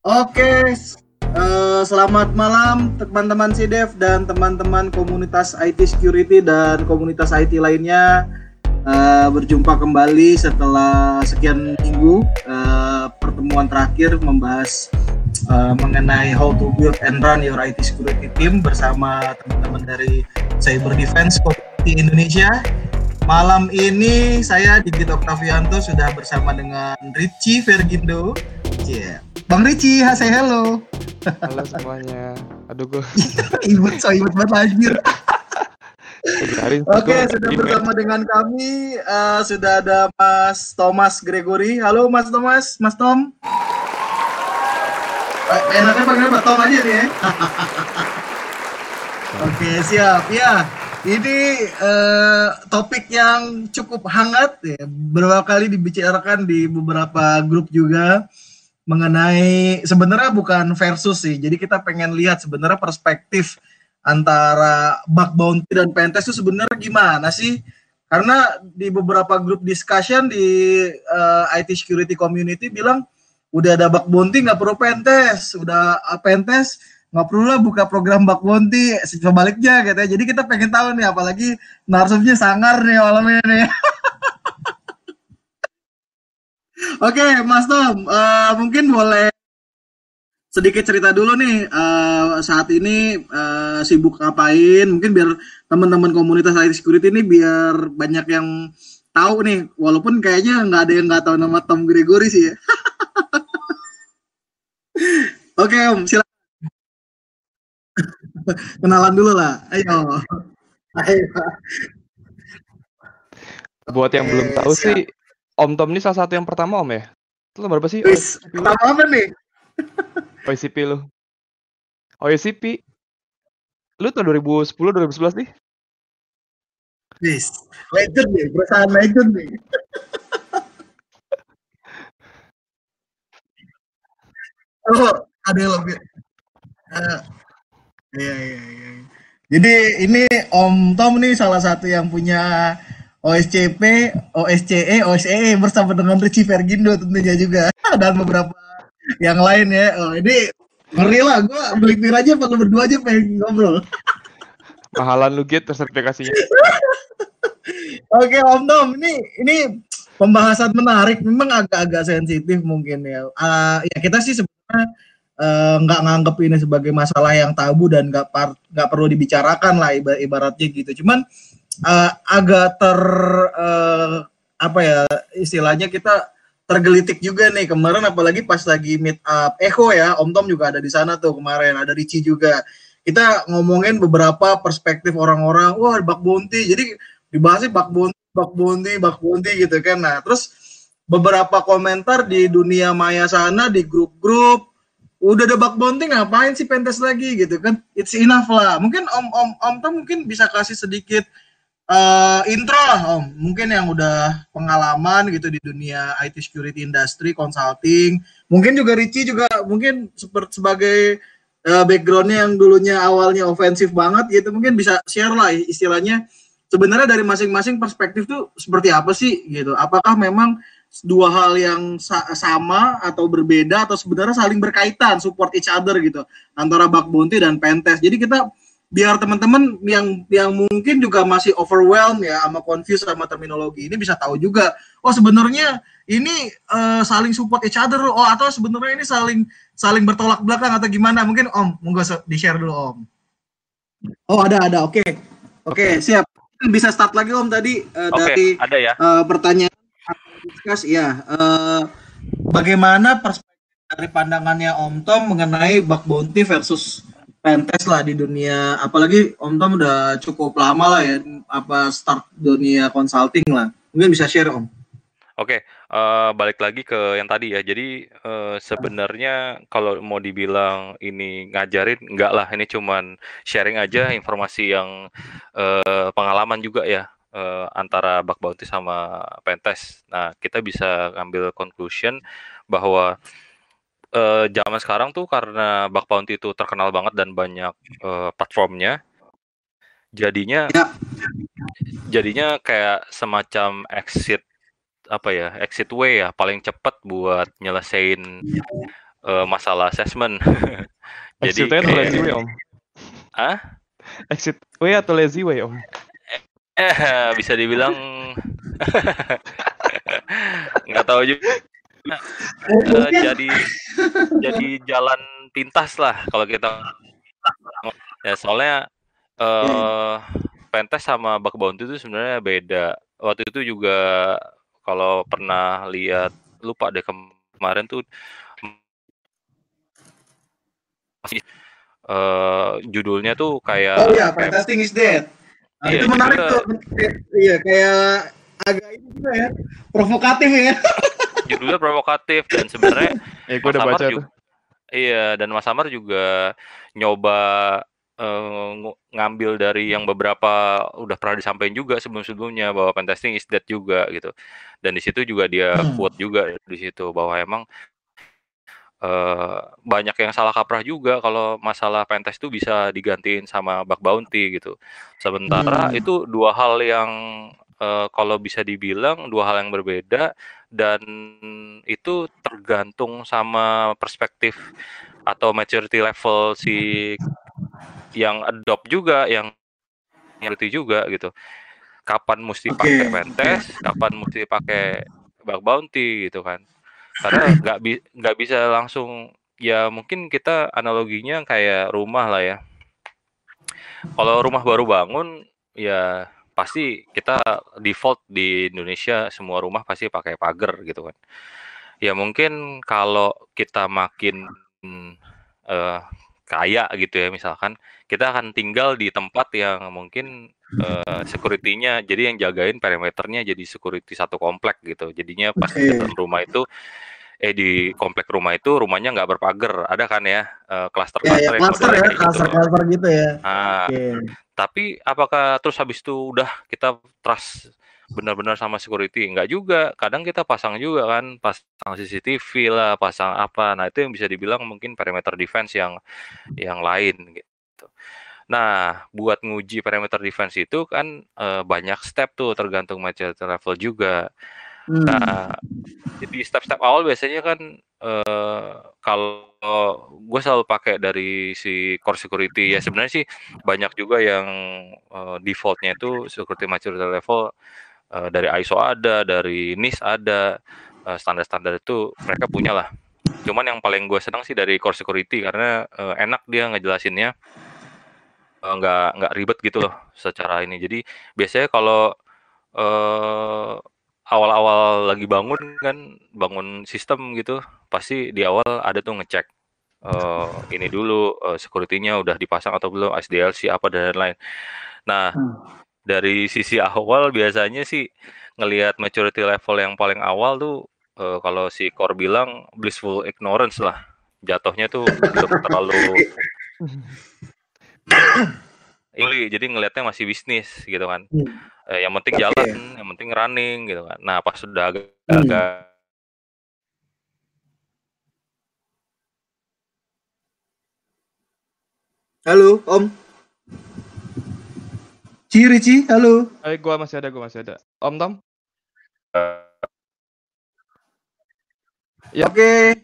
Oke, uh, selamat malam teman-teman CDEV dan teman-teman komunitas IT security dan komunitas IT lainnya. Uh, berjumpa kembali setelah sekian minggu uh, pertemuan terakhir membahas uh, mengenai how to build and run your IT security team bersama teman-teman dari Cyber Defense Community Indonesia. Malam ini saya Digit Octavianto sudah bersama dengan Richie Vergindo. Yeah. Bang Richie, say hello. Halo semuanya. Aduh gue. ibut so ibut banget anjir. Oke, okay, sudah bersama dengan kami uh, sudah ada Mas Thomas Gregory. Halo Mas Thomas, Mas Tom. Eh, enaknya panggil Mas Tom aja nih ya. Oke, okay, siap. Ya, ini uh, topik yang cukup hangat ya, beberapa kali dibicarakan di beberapa grup juga mengenai sebenarnya bukan versus sih. Jadi kita pengen lihat sebenarnya perspektif antara bug bounty dan pentest itu sebenarnya gimana sih? Karena di beberapa grup discussion di uh, eh, IT security community bilang udah ada bug bounty nggak perlu pentest, udah uh, pentest nggak perlu lah buka program bak bonti sebaliknya gitu ya jadi kita pengen tahu nih apalagi narsumnya sangar nih malam ini Oke, okay, Mas Tom, uh, mungkin boleh sedikit cerita dulu nih uh, saat ini uh, sibuk ngapain? Mungkin biar teman-teman komunitas IT security ini biar banyak yang tahu nih, walaupun kayaknya nggak ada yang nggak tahu nama Tom Gregory sih ya. Oke okay, Om, silakan. Kenalan dulu lah. Ayo. Ayo. Buat yang belum tahu sih, Om Tom ini salah satu yang pertama Om ya? Itu berapa sih? Wis, pertama apa nih? OICP lu. OICP. Lu tahun 2010 2011 nih? Wis, legend nih, perusahaan legend nih. oh, ada yang lebih. Uh, Iya, iya, iya. Jadi ini Om Tom nih salah satu yang punya OSCP, OSCE, OSCE bersama dengan Richie Vergindo tentunya juga dan beberapa yang lain ya. Oh, ini ngeri lah, gue beli aja perlu berdua aja pengen ngobrol. Mahalan lu gitu sertifikasinya. Oke Om Tom, ini ini pembahasan menarik, memang agak-agak sensitif mungkin ya. Uh, ya kita sih sebenarnya Eh, nggak uh, nganggep ini sebagai masalah yang tabu dan nggak nggak perlu dibicarakan lah ibaratnya gitu. Cuman uh, agak ter uh, apa ya istilahnya kita tergelitik juga nih kemarin apalagi pas lagi meet up. Echo ya Om Tom juga ada di sana tuh kemarin ada Ricci juga. Kita ngomongin beberapa perspektif orang-orang wah bak bonti jadi dibahasnya bak bonti bak bonti bak bonti gitu kan. Nah terus beberapa komentar di dunia maya sana di grup-grup udah ada bug bounty ngapain sih pentes lagi? Gitu kan. It's enough lah. Mungkin om om om tuh mungkin bisa kasih sedikit uh, intro lah om. Mungkin yang udah pengalaman gitu di dunia IT security industry consulting. Mungkin juga Ricci juga mungkin seperti sebagai uh, backgroundnya yang dulunya awalnya ofensif banget gitu. Mungkin bisa share lah istilahnya. Sebenarnya dari masing-masing perspektif tuh seperti apa sih gitu? Apakah memang dua hal yang sa sama atau berbeda atau sebenarnya saling berkaitan support each other gitu? Antara bug bounty dan pentest jadi kita biar teman-teman yang yang mungkin juga masih overwhelmed ya sama confused sama terminologi ini bisa tahu juga. Oh sebenarnya ini uh, saling support each other oh atau sebenarnya ini saling saling bertolak belakang atau gimana? Mungkin om monggo di share dulu om. Oh ada ada. Oke. Okay. oke. okay, siap. Bisa start lagi om tadi uh, okay, dari ada ya. uh, pertanyaan diskus ya uh, bagaimana perspektif dari pandangannya Om Tom mengenai bug bounty versus pentes lah di dunia apalagi Om Tom udah cukup lama lah ya apa start dunia consulting lah mungkin bisa share Om Oke, uh, balik lagi ke yang tadi ya. Jadi uh, sebenarnya kalau mau dibilang ini ngajarin, enggak lah. Ini cuman sharing aja informasi yang uh, pengalaman juga ya uh, antara bug bounty sama pentest. Nah, kita bisa ngambil conclusion bahwa zaman sekarang tuh karena bug bounty itu terkenal banget dan banyak uh, platformnya, jadinya ya. jadinya kayak semacam exit apa ya exit way ya paling cepat buat nyelesain uh, masalah assessment. Jadi Exit atau lazy way om? Ah? Exit way atau lazy way om? Eh bisa dibilang nggak tahu juga. Uh, jadi jadi jalan pintas lah kalau kita ya soalnya uh, Pentes sama Bug Bounty itu sebenarnya beda. Waktu itu juga kalau pernah lihat lupa deh kemarin tuh uh, judulnya tuh kayak Oh iya, Fantastic is Dead. Nah, iya, itu menarik judulnya, tuh. Iya, kayak agak ini juga ya, provokatif ya. judulnya provokatif dan sebenarnya ya, gue udah baca juga, tuh. Iya, dan Mas Samar juga nyoba uh, ngambil dari yang beberapa udah pernah disampaikan juga sebelum-sebelumnya bahwa pentesting is dead juga gitu. Dan di situ juga dia hmm. quote juga di situ bahwa emang uh, banyak yang salah kaprah juga kalau masalah pentest itu bisa digantiin sama bug bounty gitu. Sementara hmm. itu dua hal yang uh, kalau bisa dibilang dua hal yang berbeda dan itu tergantung sama perspektif atau maturity level si yang adopt juga yang ngerti juga gitu. Kapan mesti pakai okay. pentest kapan mesti pakai bug bounty gitu kan. Karena nggak bi nggak bisa langsung ya mungkin kita analoginya kayak rumah lah ya. Kalau rumah baru bangun ya pasti kita default di Indonesia semua rumah pasti pakai pagar gitu kan ya mungkin kalau kita makin uh, kaya gitu ya misalkan kita akan tinggal di tempat yang mungkin uh, security-nya jadi yang jagain perimeternya jadi security satu komplek gitu jadinya pas okay. dalam rumah itu eh di komplek rumah itu rumahnya nggak berpagar ada kan ya klaster uh, klaster ya, ya, klaster ya klaster gitu. klaster gitu ya nah, okay. Tapi apakah terus habis itu udah kita trust benar-benar sama security? Nggak juga. Kadang kita pasang juga kan pasang CCTV lah pasang apa. Nah itu yang bisa dibilang mungkin perimeter defense yang yang lain gitu. Nah buat nguji perimeter defense itu kan e, banyak step tuh tergantung maturity level juga hmm. nah jadi step-step awal biasanya kan e, kalau gue selalu pakai dari si core security ya sebenarnya sih banyak juga yang e, defaultnya itu security maturity level uh, dari ISO ada, dari NIS ada, uh, standar-standar itu mereka punya lah. Cuman yang paling gue senang sih dari core security karena uh, enak dia ngejelasinnya nggak uh, nggak ribet gitu loh secara ini. Jadi biasanya kalau uh, awal-awal lagi bangun kan bangun sistem gitu pasti di awal ada tuh ngecek uh, ini dulu uh, security-nya udah dipasang atau belum SDLC apa dan lain-lain. Nah, hmm dari sisi awal biasanya sih ngelihat maturity level yang paling awal tuh uh, kalau si core bilang blissful ignorance lah jatuhnya tuh belum terlalu ini jadi ngelihatnya masih bisnis gitu kan hmm. eh, yang penting jalan okay. yang penting running gitu kan nah pas sudah agak, hmm. agak Halo, Om. Ciri Ci, halo. Hai, gua masih ada, gua masih ada. Om Tom? Ya. Oke.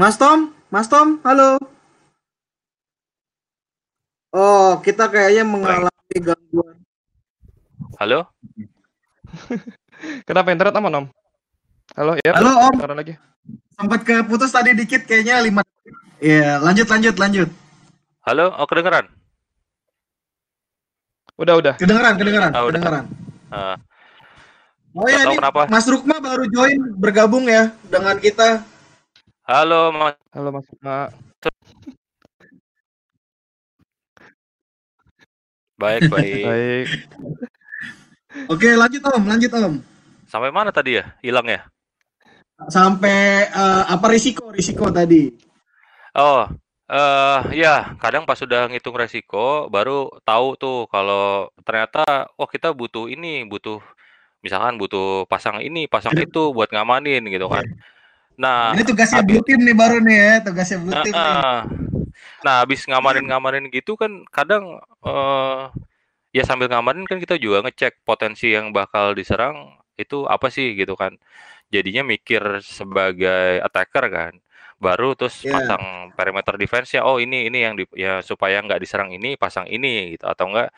Mas Tom, Mas Tom, halo. Oh, kita kayaknya mengalami gangguan. Halo? Kenapa internet aman, Om? Halo, ya. Halo, Om. Sekarang lagi. Sempat keputus tadi dikit kayaknya lima. Iya, lanjut lanjut lanjut. Halo, oh kedengeran? Udah, udah. Kedengeran, kedengeran, oh, kedengeran. Uh, oh ya, ini kenapa. Mas Rukma baru join bergabung ya dengan kita. Halo, Mas. Halo, Mas Rukma. Baik, baik. baik. Oke, lanjut Om, lanjut Om. Sampai mana tadi ya? Hilang ya? Sampai uh, apa risiko risiko tadi? Oh, uh, ya kadang pas sudah ngitung resiko baru tahu tuh kalau ternyata, oh kita butuh ini, butuh misalkan butuh pasang ini, pasang itu buat ngamanin gitu kan. Nah, Ini tugasnya Blue Team nih baru nih ya, tugasnya Blue Team nih. Nah habis ngamanin-ngamanin gitu kan kadang, uh, ya sambil ngamanin kan kita juga ngecek potensi yang bakal diserang itu apa sih gitu kan. jadinya mikir sebagai attacker kan baru terus Iya. pasang perimeter defense ya oh ini ini yang di, ya supaya nggak diserang ini pasang ini gitu atau enggak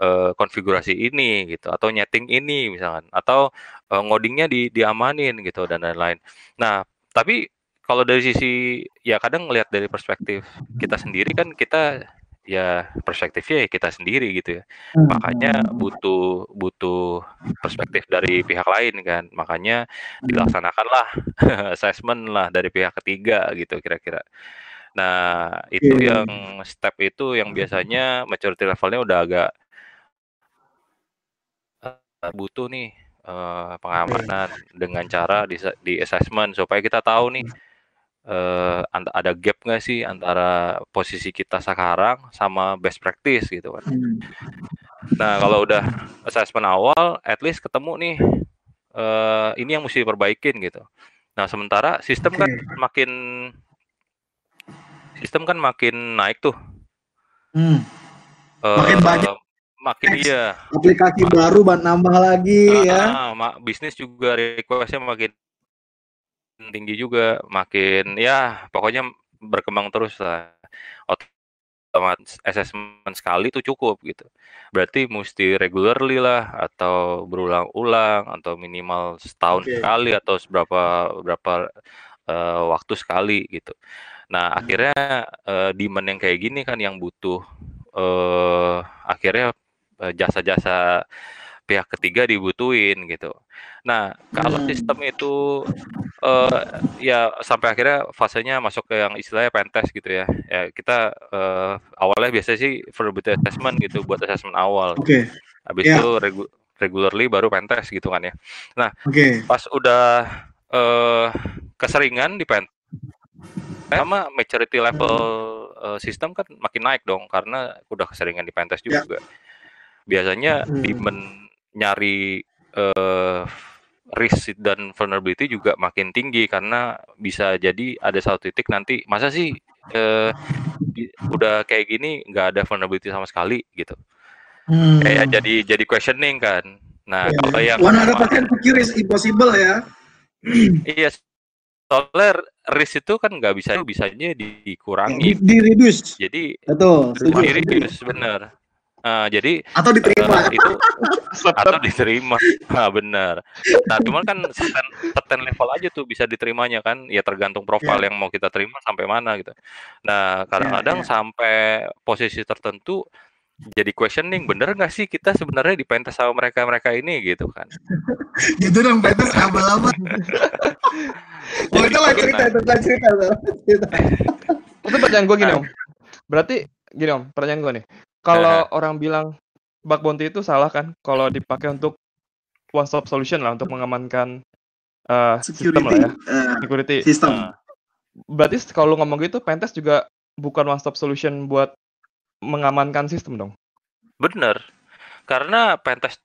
eh, konfigurasi ini gitu atau nyeting ini misalkan atau eh, ngodingnya di diamanin gitu dan lain-lain nah tapi kalau dari sisi ya kadang ngelihat dari perspektif kita sendiri kan kita ya perspektifnya ya kita sendiri gitu ya. Makanya butuh butuh perspektif dari pihak lain kan. Makanya dilaksanakanlah assessment lah dari pihak ketiga gitu kira-kira. Nah itu Oke. yang step itu yang biasanya maturity levelnya udah agak eh, butuh nih eh, pengamanan dengan cara di, di assessment supaya kita tahu nih eh, ant- ada gap nggak sih antara posisi kita sekarang sama best practice gitu kan Hmm. Nah, kalau udah assessment awal, at least ketemu nih eh ini yang mesti diperbaikin gitu. Nah, sementara sistem kan Oke. makin sistem kan makin naik tuh. Hmm. Eh, Makin banyak. Makin iya. Aplikasi baru ban nambah lagi ya. Ah, ma- bisnis juga requestnya makin tinggi juga, makin ya pokoknya berkembang terus lah. Otomatis assessment sekali itu cukup gitu. Berarti mesti regularly lah atau berulang-ulang atau minimal setahun Oke. sekali atau seberapa berapa eh, waktu sekali gitu. Nah, akhirnya eh, demand yang kayak gini kan yang butuh eh akhirnya jasa-jasa pihak ketiga dibutuhin gitu. Nah, kalau Hmm. sistem itu eh ya sampai akhirnya fasenya masuk ke yang istilahnya pentest gitu ya. Ya kita eh, awalnya biasa sih vulnerability assessment gitu buat assessment awal. Oke. Habis Ya. itu regu- regularly baru pentest gitu kan ya. Oke. Pas udah eh keseringan di pentest sama maturity level eh, sistem kan makin naik dong karena udah keseringan di pentest Ya. juga. Biasanya Hmm. demand nyari eh risk dan vulnerability juga makin tinggi karena bisa jadi ada satu titik nanti masa sih eh di- udah kayak gini nggak ada vulnerability sama sekali gitu Hmm. kayak jadi jadi questioning kan nah Ya. kalau yang 100% secure is impossible ya. iya soalnya risk itu kan nggak bisa bisanya Di, dikurangi di reduce. jadi Betul. Di reduce bener Nah, jadi Atau diterima. eh, itu atau diterima nah, benar nah cuman kan certain, certain level aja tuh bisa diterimanya kan ya tergantung profil yang mau kita terima sampai mana gitu nah kadang-kadang ya. sampai posisi tertentu jadi questioning bener nggak sih kita sebenarnya di pentas sama mereka mereka ini gitu kan Gitu dong, Peter abal-abal. Oh, itu lah cerita, itu lah cerita. Itu pertanyaan gue gini om. Berarti gini om, pertanyaan gue nih. Kalau orang bilang bug bounty itu salah kan? Kalau dipakai untuk one stop solution lah untuk mengamankan eh, sistem lah Security. ya, eh, security. sistem. Nah, Berarti kalau ngomong gitu, pentest juga bukan one stop solution buat mengamankan sistem dong. bener karena pentas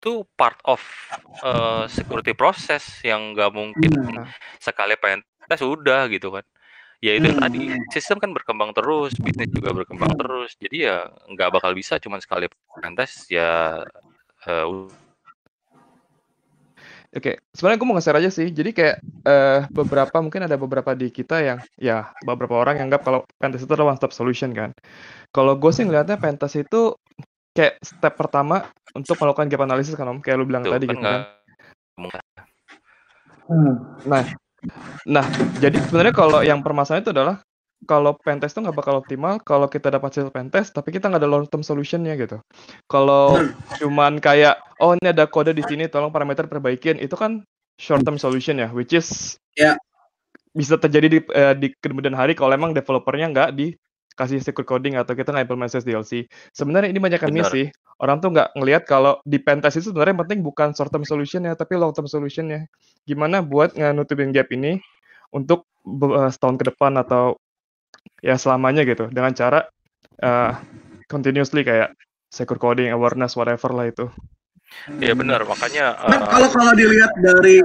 itu part of eh, security process yang nggak mungkin Hmm. sekali pentas udah gitu kan ya itu Hmm. tadi sistem kan berkembang terus bisnis juga berkembang terus jadi ya nggak bakal bisa cuman sekali pentas ya eh, u- Oke, sebenarnya gue mau nge-share aja sih. Jadi kayak eh, beberapa mungkin ada beberapa di kita yang ya beberapa orang yang anggap kalau pentas itu adalah one stop solution kan. Kalau gue sih ngelihatnya pentas itu kayak step pertama untuk melakukan gap analysis kan om, kayak lu bilang tuh, tadi kan gitu kan. Hmm. Nah, nah jadi sebenarnya kalau yang permasalahan itu adalah kalau pentest itu nggak bakal optimal kalau kita dapat hasil pentest tapi kita nggak ada long term solutionnya gitu. Kalau cuman kayak oh ini ada kode di sini tolong parameter perbaikin itu kan short term solution ya, which is Ya. bisa terjadi di, eh, di kemudian hari kalau emang developernya nggak dikasih secure coding atau kita nggak implement DLC. Sebenarnya ini banyak yang sih. Orang tuh nggak ngelihat kalau di pentest itu sebenarnya yang penting bukan short term solution ya, tapi long term solution ya. Gimana buat nutupin gap ini untuk eh, setahun ke depan atau ya selamanya gitu dengan cara eh, continuously kayak secure coding, awareness, whatever lah itu. ya benar makanya Nah, eh, kalau kalau dilihat dari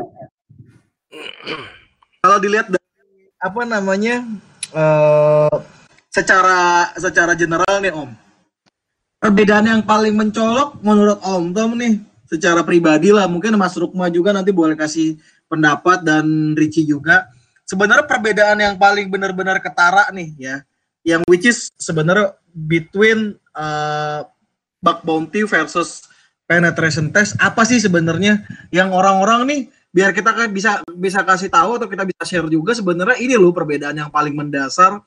kalau dilihat dari apa namanya eh secara secara general nih Om. Perbedaan yang paling mencolok menurut Om Tom nih secara pribadi lah. Mungkin Mas Rukma juga nanti boleh kasih pendapat dan Richie juga. Sebenarnya perbedaan yang paling benar-benar ketara nih ya, yang which is sebenarnya between uh, bug bounty versus penetration test apa sih sebenarnya? Yang orang-orang nih biar kita bisa bisa kasih tahu atau kita bisa share juga sebenarnya ini loh perbedaan yang paling mendasar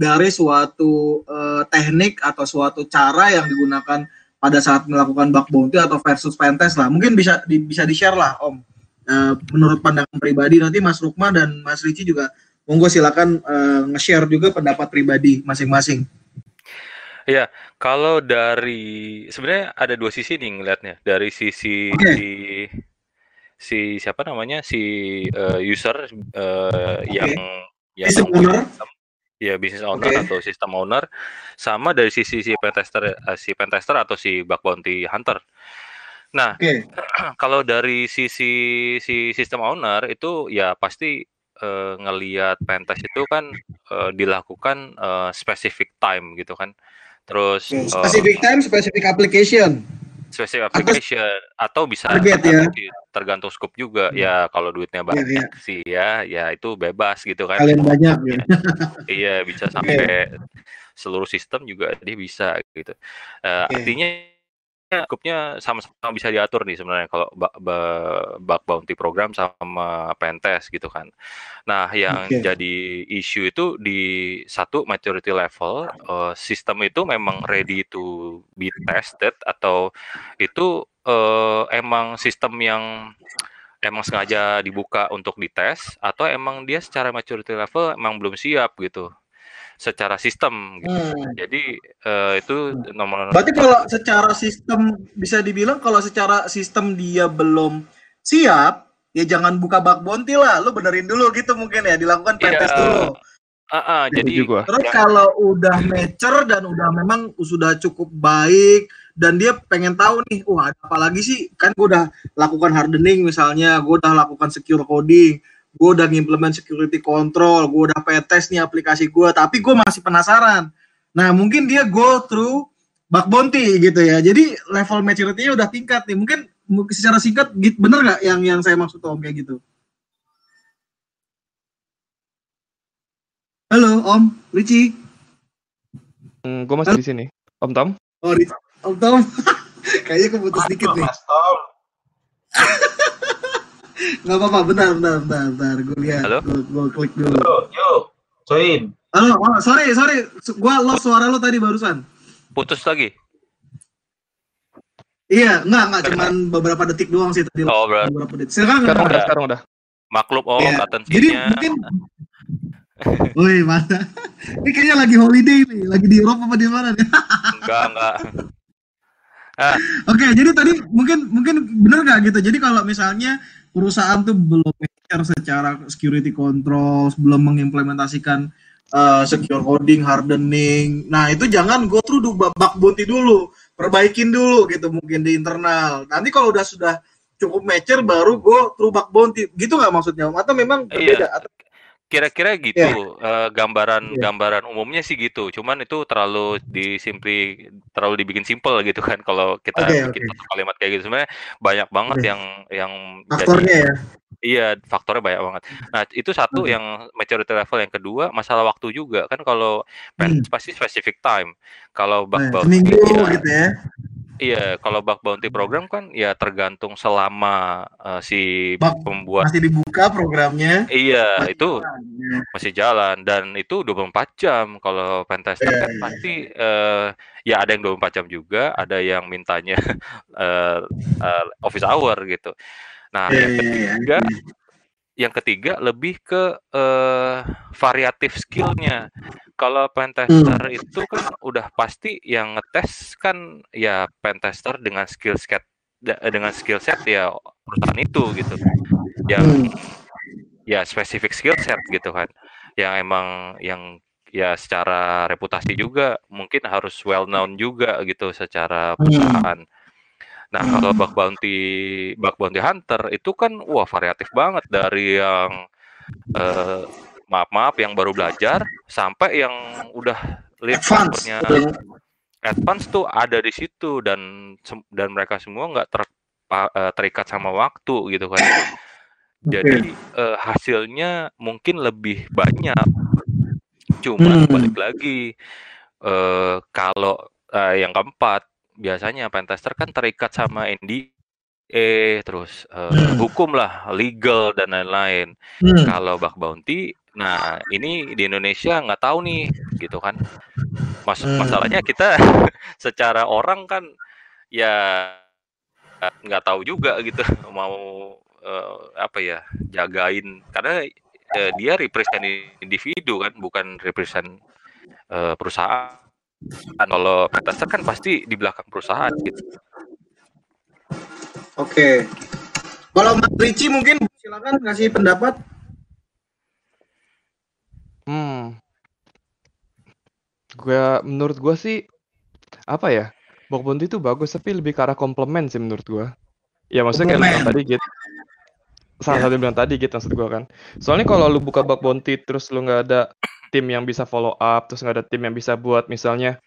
dari suatu uh, teknik atau suatu cara yang digunakan pada saat melakukan bug bounty atau versus pentest lah. Mungkin bisa di, bisa di-share lah Om. Uh, menurut pandangan pribadi nanti Mas Rukma dan Mas Ricci juga monggo silakan uh, nge-share juga pendapat pribadi masing-masing. Iya, kalau dari sebenarnya ada dua sisi nih ngelihatnya. Dari sisi okay. si si siapa namanya si uh, user uh, okay. yang yang ya bisnis owner okay. atau sistem owner sama dari sisi si pentester uh, si pentester atau si bug bounty hunter. Nah, okay. kalau dari sisi si sistem owner itu ya pasti uh, ngelihat pentest itu kan uh, dilakukan uh, specific time gitu kan. Terus okay. specific uh, time, specific application specific application atau, atau bisa target, ya? Tergantung scope juga hmm. ya kalau duitnya iya, banyak ya, ya. sih ya ya itu bebas gitu kan kalian banyak ya. iya bisa sampai seluruh sistem juga dia bisa gitu uh, okay. artinya cukupnya sama-sama bisa diatur nih sebenarnya kalau bug bounty program sama pentest gitu kan. Nah, yang okay. jadi isu itu di satu maturity level uh, sistem itu memang ready to be tested atau itu uh, emang sistem yang emang sengaja dibuka untuk dites atau emang dia secara maturity level emang belum siap gitu secara sistem gitu. Hmm. Jadi uh, itu nomor Berarti kalau secara sistem bisa dibilang kalau secara sistem dia belum siap, ya jangan buka bug bounty lah, lu benerin dulu gitu mungkin ya, dilakukan iya, pretest dulu. Uh, uh, jadi juga. Terus ya. kalau udah mature dan udah memang sudah cukup baik dan dia pengen tahu nih, wah ada apa lagi sih? Kan gue udah lakukan hardening misalnya, gue udah lakukan secure coding, gue udah ngimplement security control, gue udah tes nih aplikasi gue, tapi gue masih penasaran. Nah, mungkin dia go through bug bounty gitu ya. Jadi level maturity-nya udah tingkat nih. Mungkin secara singkat bener nggak yang yang saya maksud Om kayak gitu? Halo Om, Richie. Hmm, gue masih Halo? di sini. Om Tom. Oh, Om Tom. Kayaknya keputus dikit nih. Mas Tom. Gak apa-apa, bentar, bentar, bentar, bentar. Gue lihat, Halo? gue klik dulu. Yo, yo, join. Halo, oh, sorry, sorry. Gue lost suara lo tadi barusan. Putus lagi? Iya, enggak, enggak. Cuman beberapa detik doang sih tadi. Oh, berat. Beberapa detik. Sekarang, sekarang udah, sekarang udah. Maklum, oh, yeah. Jadi mungkin Woi, mana? Ini kayaknya lagi holiday nih, lagi di Eropa apa di mana nih? enggak, enggak. Oke, okay, jadi tadi mungkin mungkin benar nggak gitu. Jadi kalau misalnya perusahaan tuh belum mature secara security control, belum mengimplementasikan uh, secure coding, hardening. Nah, itu jangan go through bug bounty dulu, perbaikin dulu gitu mungkin di internal. Nanti kalau udah sudah cukup mature baru go through bug bounty. Gitu nggak maksudnya? Atau memang berbeda? Iya. Atau Kira-kira gitu, yeah. Iya. uh, gambaran yeah. gambaran umumnya sih gitu, cuman itu terlalu disimpli terlalu dibikin simpel gitu kan kalau kita okay, bikin okay. kalimat kayak gitu. Sebenarnya banyak banget okay. yang yang faktornya jadi, ya. Iya, faktornya banyak banget. Nah, itu satu okay. yang maturity level, yang kedua masalah waktu juga. Kan kalau hmm. pasti specific time. Kalau bug bug ya, gitu ya. Iya, kalau bug bounty program kan ya tergantung selama uh, si bug, pembuat masih dibuka programnya. Iya, masih itu jalan, ya. masih jalan dan itu 24 jam. Kalau pentester yeah, kan yeah. pasti uh, ya ada yang 24 jam juga, ada yang mintanya uh, uh, office hour gitu. Nah, yeah, yang iya, ketiga yeah, yeah yang ketiga lebih ke uh, variatif skillnya. Kalau pentester hmm. itu kan udah pasti yang ngetes kan ya pentester dengan skill set dengan skill set ya perusahaan itu gitu. Yang hmm. ya spesifik skill set gitu kan. Yang emang yang ya secara reputasi juga mungkin harus well known juga gitu secara hmm. perusahaan. Hmm Nah, hmm. kalau bug bounty bug bounty hunter itu kan wah variatif banget dari yang uh, maaf-maaf yang baru belajar sampai yang udah lead advance. advance tuh ada di situ dan dan mereka semua nggak ter, uh, terikat sama waktu gitu kan. Jadi uh, hasilnya mungkin lebih banyak. Cuma hmm. balik lagi uh, kalau uh, yang keempat biasanya pentester kan terikat sama NDA terus uh, hmm. hukum lah legal dan lain-lain. Hmm. Kalau bug bounty, nah ini di Indonesia nggak tahu nih gitu kan. Mas hmm. masalahnya kita secara orang kan ya nggak tahu juga gitu mau uh, apa ya jagain karena uh, dia represent individu kan bukan represent uh, perusahaan kalau pentester kan pasti di belakang perusahaan gitu oke okay. kalau Mas Ricci mungkin silakan ngasih pendapat hmm. Gue menurut gue sih apa ya Bog Bounty itu bagus tapi lebih ke arah komplement sih menurut gue ya maksudnya kayak tadi gitu salah yeah. satu bilang tadi gitu maksud gue kan. Soalnya kalau lu buka bug bounty terus lu nggak ada tim yang bisa follow up terus nggak ada tim yang bisa buat misalnya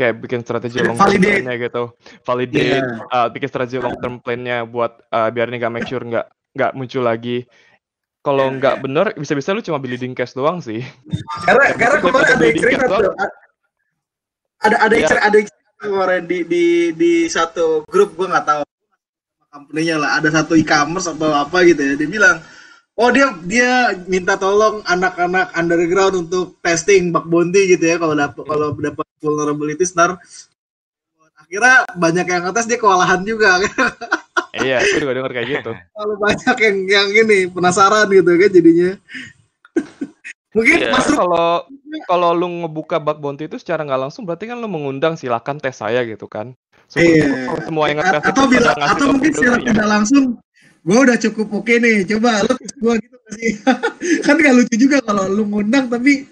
kayak bikin strategi long term plan-nya gitu. Validate yeah. uh, bikin strategi long term plan-nya buat uh, biar ini nggak make sure nggak nggak muncul lagi kalau yeah. nggak bener bisa-bisa lu cuma bleeding cash doang sih. Karena karena kemarin ada cerita tuh. Ada ada yeah. ada kemarin di di di satu grup gue nggak tahu company-nya lah. Ada satu e-commerce atau apa gitu ya. Dia bilang oh dia dia minta tolong anak-anak underground untuk testing bug bounty gitu ya. Kalau dapat kalau dapat vulnerability ntar akhirnya banyak yang ngetes dia kewalahan juga iya aku juga dengar kayak gitu kalau banyak yang yang ini penasaran gitu kan jadinya mungkin yeah. masuk kalau kalau lu ngebuka bug bounty itu secara nggak langsung berarti kan lu mengundang silakan tes saya gitu kan iya. semua yang ngetes atau bila atau mungkin secara ya. tidak langsung gue udah cukup oke okay nih coba lu gue gitu sih kan gak lucu juga kalau lu ngundang tapi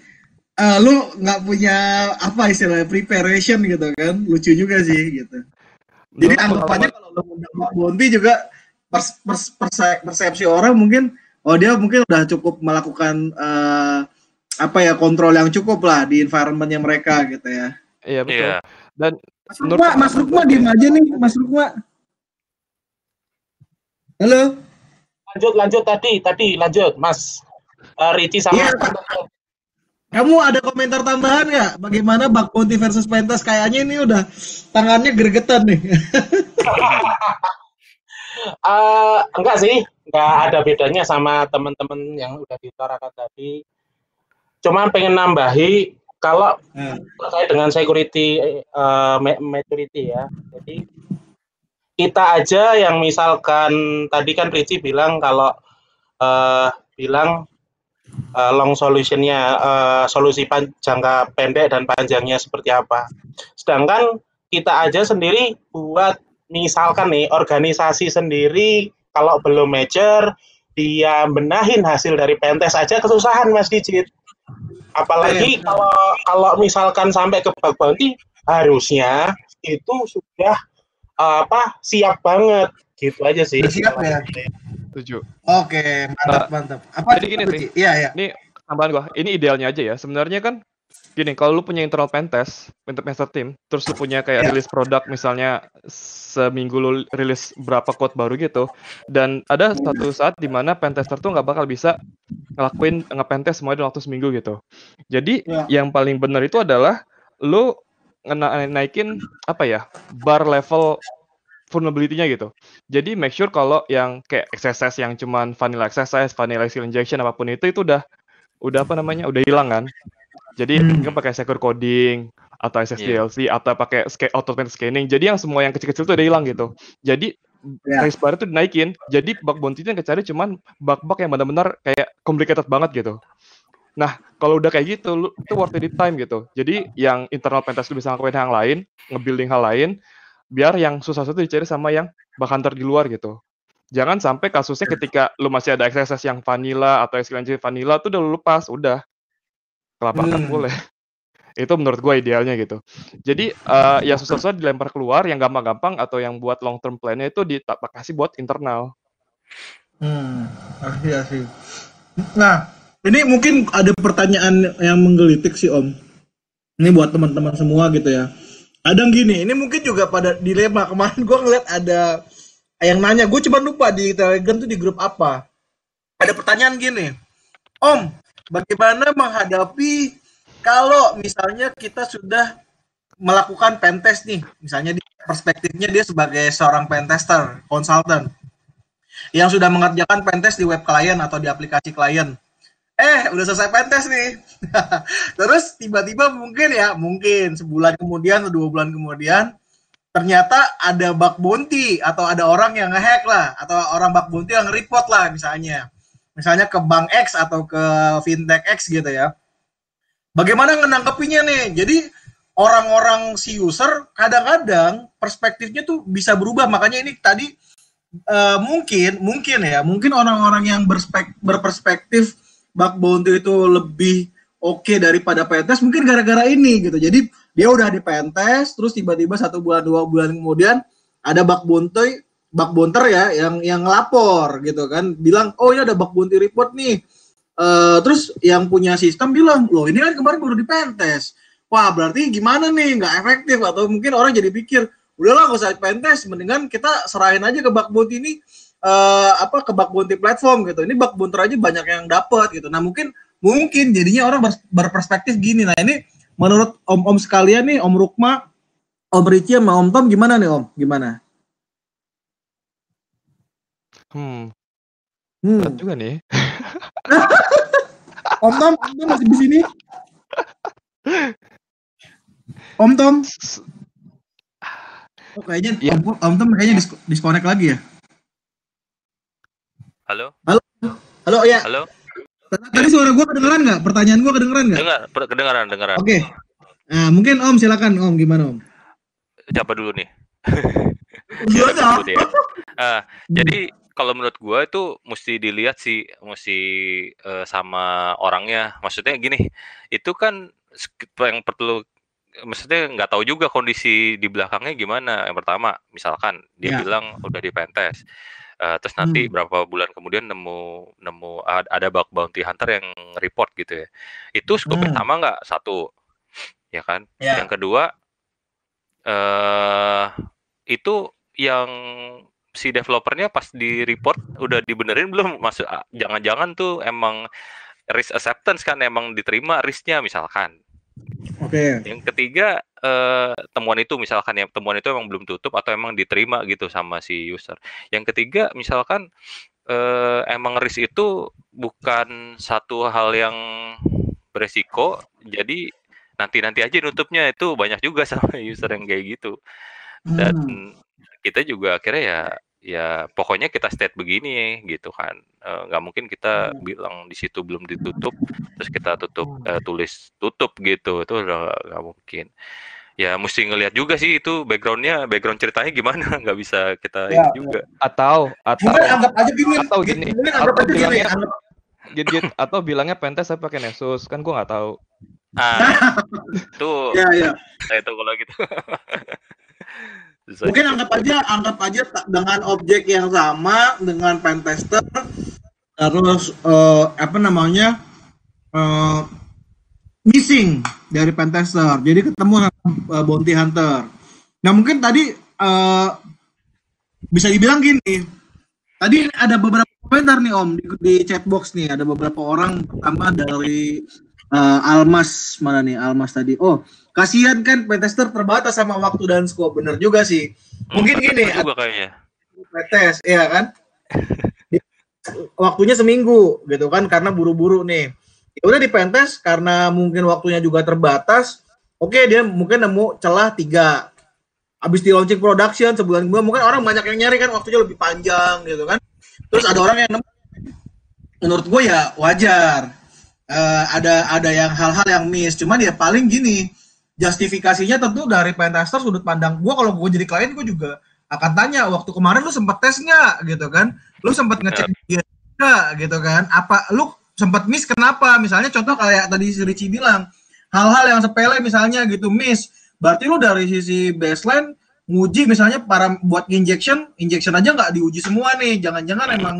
uh, lu nggak punya apa istilahnya preparation gitu kan lucu juga sih gitu jadi anggapannya kalau lu Mbak Bonti juga pers, pers, perse, persepsi orang mungkin oh dia mungkin udah cukup melakukan uh, apa ya kontrol yang cukup lah di environmentnya mereka gitu ya iya betul yeah. dan Mas Rukma, Mas Rukma diem aja nih, Mas Rukma. Halo. Lanjut, lanjut tadi, tadi lanjut, Mas. Uh, Ricci sama. Yeah. Kamu ada komentar tambahan nggak? Bagaimana Bak Ponti versus Pentas? Kayaknya ini udah tangannya gregetan nih. uh, enggak sih, enggak ada bedanya sama teman-teman yang udah ditarakan tadi. Cuman pengen nambahi kalau hmm. terkait dengan security uh, maturity ya, jadi kita aja yang misalkan tadi kan Ricci bilang kalau uh, bilang uh, long solutionnya uh, solusi pan, jangka pendek dan panjangnya seperti apa. Sedangkan kita aja sendiri buat misalkan nih organisasi sendiri kalau belum major dia benahin hasil dari pentes aja kesusahan Mas Digit. Apalagi ya, kalau kalau misalkan sampai ke bug bounty harusnya itu sudah uh, apa siap banget gitu aja sih. siap ya. Setuju. Oke, mantap nah, mantap. Apa jadi gini sih? Iya ya. Ini tambahan gua. Ini idealnya aja ya. Sebenarnya kan gini, kalau lu punya internal pentest, pentest team, terus lu punya kayak yeah. rilis produk misalnya seminggu lu rilis berapa code baru gitu, dan ada satu saat di mana pentester tuh nggak bakal bisa ngelakuin ngepentest semuanya dalam waktu seminggu gitu. Jadi yeah. yang paling benar itu adalah lu naikin apa ya bar level vulnerability-nya gitu. Jadi make sure kalau yang kayak XSS yang cuman vanilla XSS, vanilla SQL injection apa pun itu itu udah udah apa namanya udah hilang kan. Jadi hmm. kan pakai secure coding atau SSDLC yeah. atau pakai automated scanning. Jadi yang semua yang kecil-kecil itu udah hilang gitu. Jadi yeah. race bar itu dinaikin. Jadi bug bounty yang kecari cuman bug-bug yang benar-benar kayak complicated banget gitu. Nah, kalau udah kayak gitu, lu, itu worth it time gitu. Jadi yang internal pentest lu bisa ngelakuin hal lain, nge-building hal lain, biar yang susah-susah dicari sama yang hunter di luar gitu. Jangan sampai kasusnya ketika lu masih ada XSS yang vanilla atau SQL vanilla tuh udah lu lepas, udah kelapakan hmm. boleh. Itu menurut gue idealnya gitu. Jadi uh, yang susah-susah dilempar keluar, yang gampang-gampang atau yang buat long term plan-nya itu dikasih buat internal. Hmm, iya sih. Nah, ini mungkin ada pertanyaan yang menggelitik sih Om. Ini buat teman-teman semua gitu ya. Ada yang gini, ini mungkin juga pada dilema. Kemarin gue ngeliat ada yang nanya, gue cuma lupa di Telegram tuh di grup apa. ada pertanyaan gini, Om, bagaimana menghadapi kalau misalnya kita sudah melakukan pentest nih, misalnya di perspektifnya dia sebagai seorang pentester, konsultan, yang sudah mengerjakan pentest di web klien atau di aplikasi klien. Eh, udah selesai pentest nih. Terus tiba-tiba mungkin ya, mungkin sebulan kemudian atau dua bulan kemudian, ternyata ada bug bounty atau ada orang yang ngehack lah, atau orang bug bounty yang report lah misalnya. Misalnya ke bank X atau ke fintech X gitu ya. Bagaimana menanggapinya nih? Jadi orang-orang si user kadang-kadang perspektifnya tuh bisa berubah makanya ini tadi uh, mungkin mungkin ya mungkin orang-orang yang berspek, berperspektif bug bounty itu lebih oke okay daripada pentes mungkin gara-gara ini gitu. Jadi dia udah di pentes terus tiba-tiba satu bulan dua bulan kemudian ada bug bounty bug bounter ya yang yang lapor gitu kan. Bilang oh ini ada bug bounty report nih. Uh, terus yang punya sistem bilang loh ini kan kemarin baru di pentes wah berarti gimana nih? Nggak efektif atau mungkin orang jadi pikir udahlah nggak usah pentes mendingan kita serahin aja ke bug bounty ini uh, apa ke bug bounty platform gitu. Ini bug bounty aja banyak yang dapat gitu. Nah mungkin mungkin jadinya orang berperspektif gini. Nah ini menurut om-om sekalian nih om Rukma om Ricci sama om Tom gimana nih om? Gimana? Hmm. Hmm. Juga nih. Om Tom om Tom masih di sini? Om Tom. Oh, kayaknya ya. Om, Om Tom kayaknya disk disconnect lagi ya. Halo. Halo. Halo ya. Halo. Tadi suara gua kedengeran nggak? Pertanyaan gua kedengeran nggak? Dengar, kedengaran, kedengaran. Oke. Okay. Nah, mungkin Om silakan Om gimana Om? Siapa dulu nih? Iya dulu ya. Uh, jadi kalau menurut gua itu mesti dilihat sih, mesti uh, sama orangnya. Maksudnya gini, itu kan yang perlu maksudnya nggak tahu juga kondisi di belakangnya gimana. Yang pertama, misalkan dia yeah. bilang udah di pentes, uh, terus nanti hmm. berapa bulan kemudian nemu nemu ada bug bounty hunter yang report gitu ya. Itu scope hmm. pertama nggak satu, ya kan? Yeah. Yang kedua, uh, itu yang si developernya pas di report udah dibenerin belum masuk jangan-jangan tuh emang risk acceptance kan emang diterima risknya misalkan. Okay. Yang ketiga uh, temuan itu misalkan ya temuan itu emang belum tutup atau emang diterima gitu sama si user. Yang ketiga misalkan uh, emang risk itu bukan satu hal yang beresiko, jadi nanti-nanti aja nutupnya itu banyak juga sama user yang kayak gitu. Dan hmm. kita juga akhirnya ya ya pokoknya kita state begini gitu kan. Nggak uh, mungkin kita hmm. bilang di situ belum ditutup terus kita tutup uh, tulis tutup gitu. Itu udah nggak mungkin. Ya mesti ngelihat juga sih itu backgroundnya background ceritanya gimana. Nggak bisa kita ya, ini juga. Atau atau mungkin anggap aja gini atau gini anggap atau aja bilangnya gini anggap... gini, gini, atau bilangnya pentes saya pakai Nexus? Kan gua nggak tahu. Ah tuh. Ya ya. Itu kalau gitu Mungkin anggap aja anggap aja dengan objek yang sama dengan pentester terus uh, apa namanya uh, missing dari pentester. Jadi ketemu uh, bounty hunter. Nah mungkin tadi uh, bisa dibilang gini. Tadi ada beberapa komentar nih Om di, di chat box nih ada beberapa orang pertama dari uh, Almas mana nih? Almas tadi. Oh kasihan kan pentester terbatas sama waktu dan scope bener juga sih. Mungkin hmm, gini juga kayaknya. Petes ya kan? Waktunya seminggu gitu kan? Karena buru-buru nih. Ya udah di pentes karena mungkin waktunya juga terbatas oke okay, dia mungkin nemu celah tiga. Habis di launching production sebulan kemudian mungkin orang banyak yang nyari kan waktunya lebih panjang gitu kan? Terus ada orang yang nemu. Menurut gue ya wajar uh, ada ada yang hal-hal yang miss. Cuman ya paling gini justifikasinya tentu dari pentester sudut pandang gue kalau gue jadi klien gue juga akan tanya waktu kemarin lu sempat tes nggak? Gitu kan. Lu sempat ngecek dia nggak? Gitu kan. Apa lu sempat miss kenapa? Misalnya contoh kayak tadi si Ricci bilang hal-hal yang sepele misalnya gitu miss. Berarti lu dari sisi baseline nguji misalnya para buat injection injection aja nggak diuji semua nih. Jangan-jangan emang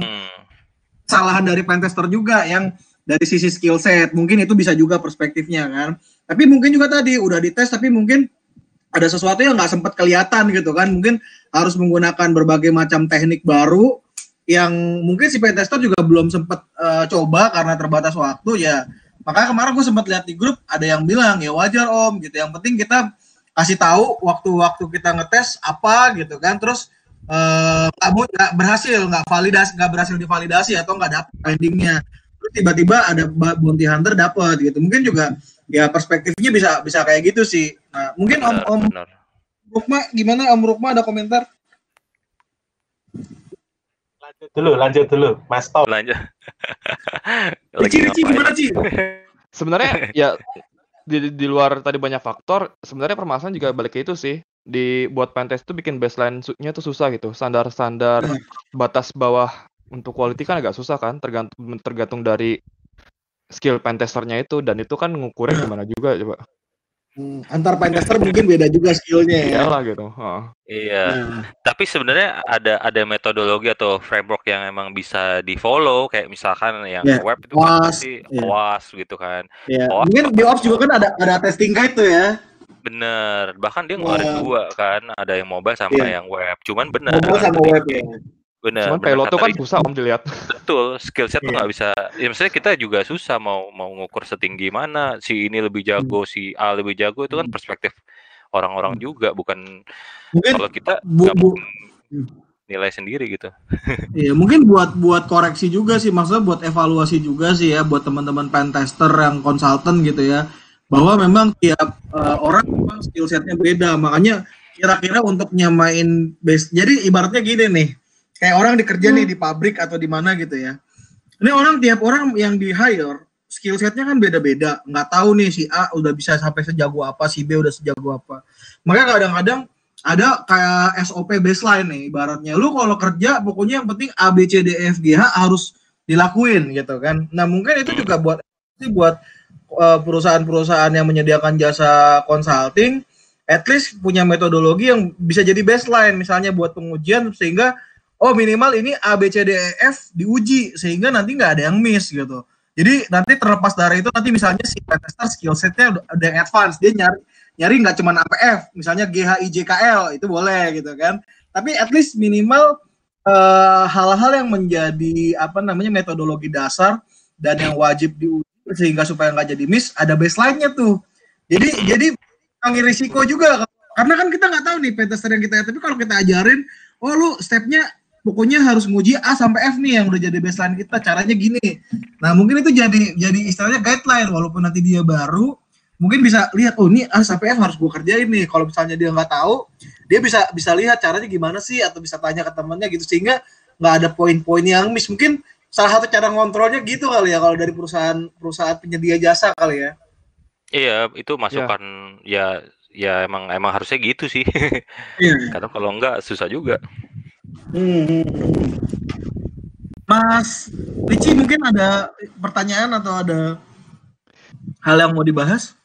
kesalahan dari pentester juga yang dari sisi skill set mungkin itu bisa juga perspektifnya kan. Tapi mungkin juga tadi udah dites tapi mungkin ada sesuatu yang nggak sempat kelihatan gitu kan. Mungkin harus menggunakan berbagai macam teknik baru yang mungkin si pentester juga belum sempat uh, coba karena terbatas waktu ya. Makanya kemarin gue sempat lihat di grup ada yang bilang ya wajar om gitu. Yang penting kita kasih tahu waktu-waktu kita ngetes apa gitu kan. Terus nggak uh, berhasil nggak validasi nggak berhasil divalidasi atau nggak dapet findingnya. terus tiba-tiba ada bounty hunter dapat gitu. Mungkin juga ya perspektifnya bisa bisa kayak gitu sih. Nah mungkin om om Rukma gimana om Rukma ada komentar? Lanjut dulu lanjut dulu. Mas Tom. Lanjut. Cici, Cici gimana Ci? sebenarnya ya di, di luar tadi banyak faktor sebenarnya permasalahan juga balik ke itu sih. Di buat pentest itu bikin baseline-nya tuh susah gitu. Standar-standar batas bawah untuk quality kan agak susah kan tergantung tergantung dari skill pentesternya itu dan itu kan ngukurnya gimana juga coba Hmm, antar pentester mungkin beda juga skillnya ya. Iyalah gitu. Oh. Iya. Hmm. Tapi sebenarnya ada ada metodologi atau framework yang emang bisa di follow kayak misalkan yang yeah. web itu was, kan yeah. was gitu kan. Yeah. OWASP mungkin di ops juga kan ada ada testing guide tuh ya. Bener. Bahkan dia ngeluarin wow. dua kan, ada yang mobile sama yeah. yang web. Cuman bener. Mobile sama web ya. Bener. Cuman pilot tuh kan susah om dilihat. Betul, skill set yeah. tuh iya. nggak bisa. Ya maksudnya kita juga susah mau mau ngukur setinggi mana si ini lebih jago, hmm. si A lebih jago itu kan hmm. perspektif orang-orang hmm. juga, bukan mungkin kalau kita bu, bu, hmm. nilai sendiri gitu. Iya, mungkin buat buat koreksi juga sih, maksudnya buat evaluasi juga sih ya buat teman-teman pentester yang konsultan gitu ya, bahwa memang tiap uh, orang memang skill setnya beda, makanya kira-kira untuk nyamain base. Jadi ibaratnya gini nih kayak orang dikerja hmm. nih di pabrik atau di mana gitu ya. Ini orang tiap orang yang di hire skill setnya kan beda-beda. Nggak tahu nih si A udah bisa sampai sejago apa si B udah sejago apa. Makanya kadang-kadang ada kayak SOP baseline nih ibaratnya. Lu kalau kerja pokoknya yang penting A B C D E F G H harus dilakuin gitu kan. Nah mungkin itu juga buat buat eh, perusahaan-perusahaan yang menyediakan jasa consulting at least punya metodologi yang bisa jadi baseline. Misalnya buat pengujian sehingga oh minimal ini A B C D E F diuji sehingga nanti nggak ada yang miss gitu. Jadi nanti terlepas dari itu nanti misalnya si tester skill setnya udah, udah advance dia nyari nyari nggak cuma APF misalnya G H I J K L itu boleh gitu kan. Tapi at least minimal eh, hal-hal uh, yang menjadi apa namanya metodologi dasar dan yang wajib diuji sehingga supaya nggak jadi miss ada baseline-nya tuh. Jadi jadi mengurangi risiko juga karena kan kita nggak tahu nih pentester yang kita tapi kalau kita ajarin oh lu stepnya pokoknya harus nguji A sampai F nih yang udah jadi baseline kita. Caranya gini. Nah mungkin itu jadi jadi istilahnya guideline. Walaupun nanti dia baru mungkin bisa lihat oh ini A sampai F harus gue kerjain nih. Kalau misalnya dia nggak tahu dia bisa bisa lihat caranya gimana sih atau bisa tanya ke temannya gitu. Sehingga nggak ada poin-poin yang miss. Mungkin salah satu cara ngontrolnya gitu kali ya kalau dari perusahaan perusahaan penyedia jasa kali ya. Iya itu masukan ya ya, ya emang emang harusnya gitu sih. Iya. karena kalau enggak susah juga Hmm. Mas Ricci mungkin ada pertanyaan atau ada hal yang mau dibahas?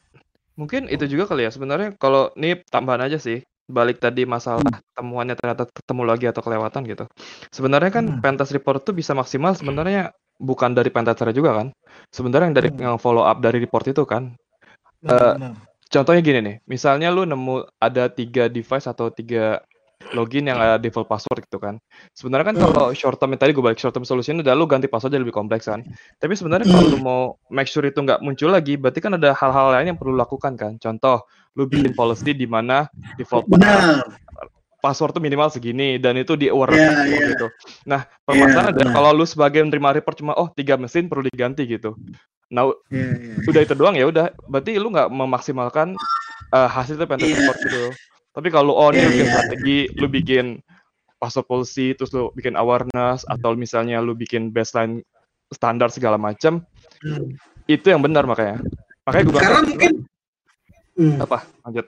Mungkin itu juga kali ya sebenarnya kalau ini tambahan aja sih balik tadi masalah hmm. temuannya ternyata ketemu lagi atau kelewatan gitu. Sebenarnya kan hmm. pentas report tuh bisa maksimal sebenarnya bukan dari pentester juga kan. Sebenarnya yang dari hmm. yang follow up dari report itu kan. Benar, uh, Contohnya gini nih, misalnya lu nemu ada tiga device atau tiga login yang ada default password gitu kan. Sebenarnya kan hmm. kalau short term tadi gue balik short term solution udah lu ganti password lebih kompleks kan. Tapi sebenarnya kalau lu mau make sure itu nggak muncul lagi, berarti kan ada hal-hal lain yang perlu lakukan kan. Contoh, lu bikin policy di mana default Benar. password tuh minimal segini dan itu di aware yeah, yeah. gitu. Nah, permasalahan yeah, adalah kalau lu sebagai menerima report cuma oh tiga mesin perlu diganti gitu. Nah, yeah, yeah. udah itu doang ya udah, berarti lu nggak memaksimalkan uh, hasil pentas yeah. report gitu. Tapi kalau oh ini yeah, bikin yeah. strategi, lu bikin password policy, terus lu bikin awareness, atau misalnya lu bikin baseline standar segala macam, hmm. itu yang benar makanya. Makanya gue Karena mungkin hmm. apa? Lanjut.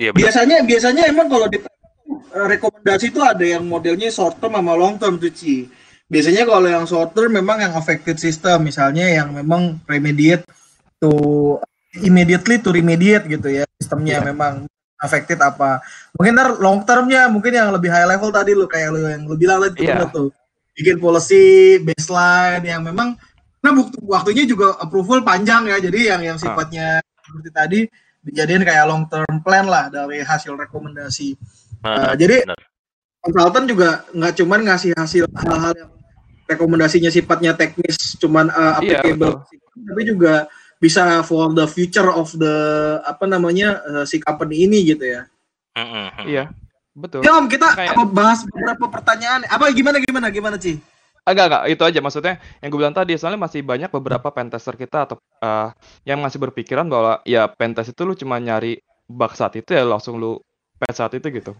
Iya, biasanya biasanya emang kalau di rekomendasi itu ada yang modelnya short term sama long term tuh Ci. Biasanya kalau yang short term memang yang affected system, misalnya yang memang remediate to immediately to remediate gitu ya sistemnya yeah. memang affected apa mungkin ntar long termnya mungkin yang lebih high level tadi lo kayak lo yang lo bilang tadi yeah. tuh bikin policy baseline yang memang nah bukti, waktunya juga approval panjang ya jadi yang yang ah. sifatnya ah. seperti tadi dijadiin kayak long term plan lah dari hasil rekomendasi uh, uh, jadi konsultan juga nggak cuman ngasih hasil hal-hal yang rekomendasinya sifatnya teknis cuman uh, Iya, applicable tapi juga bisa for the future of the apa namanya uh, si company ini gitu ya. Iya, betul. Ya Om, kita Kayak- apa bahas beberapa pertanyaan. Apa gimana gimana gimana Ci? Agak agak itu aja maksudnya yang gue bilang tadi soalnya masih banyak beberapa pentester kita atau eh, yang masih berpikiran bahwa ya pentest itu lu cuma nyari bug saat itu ya langsung lu patch saat itu gitu.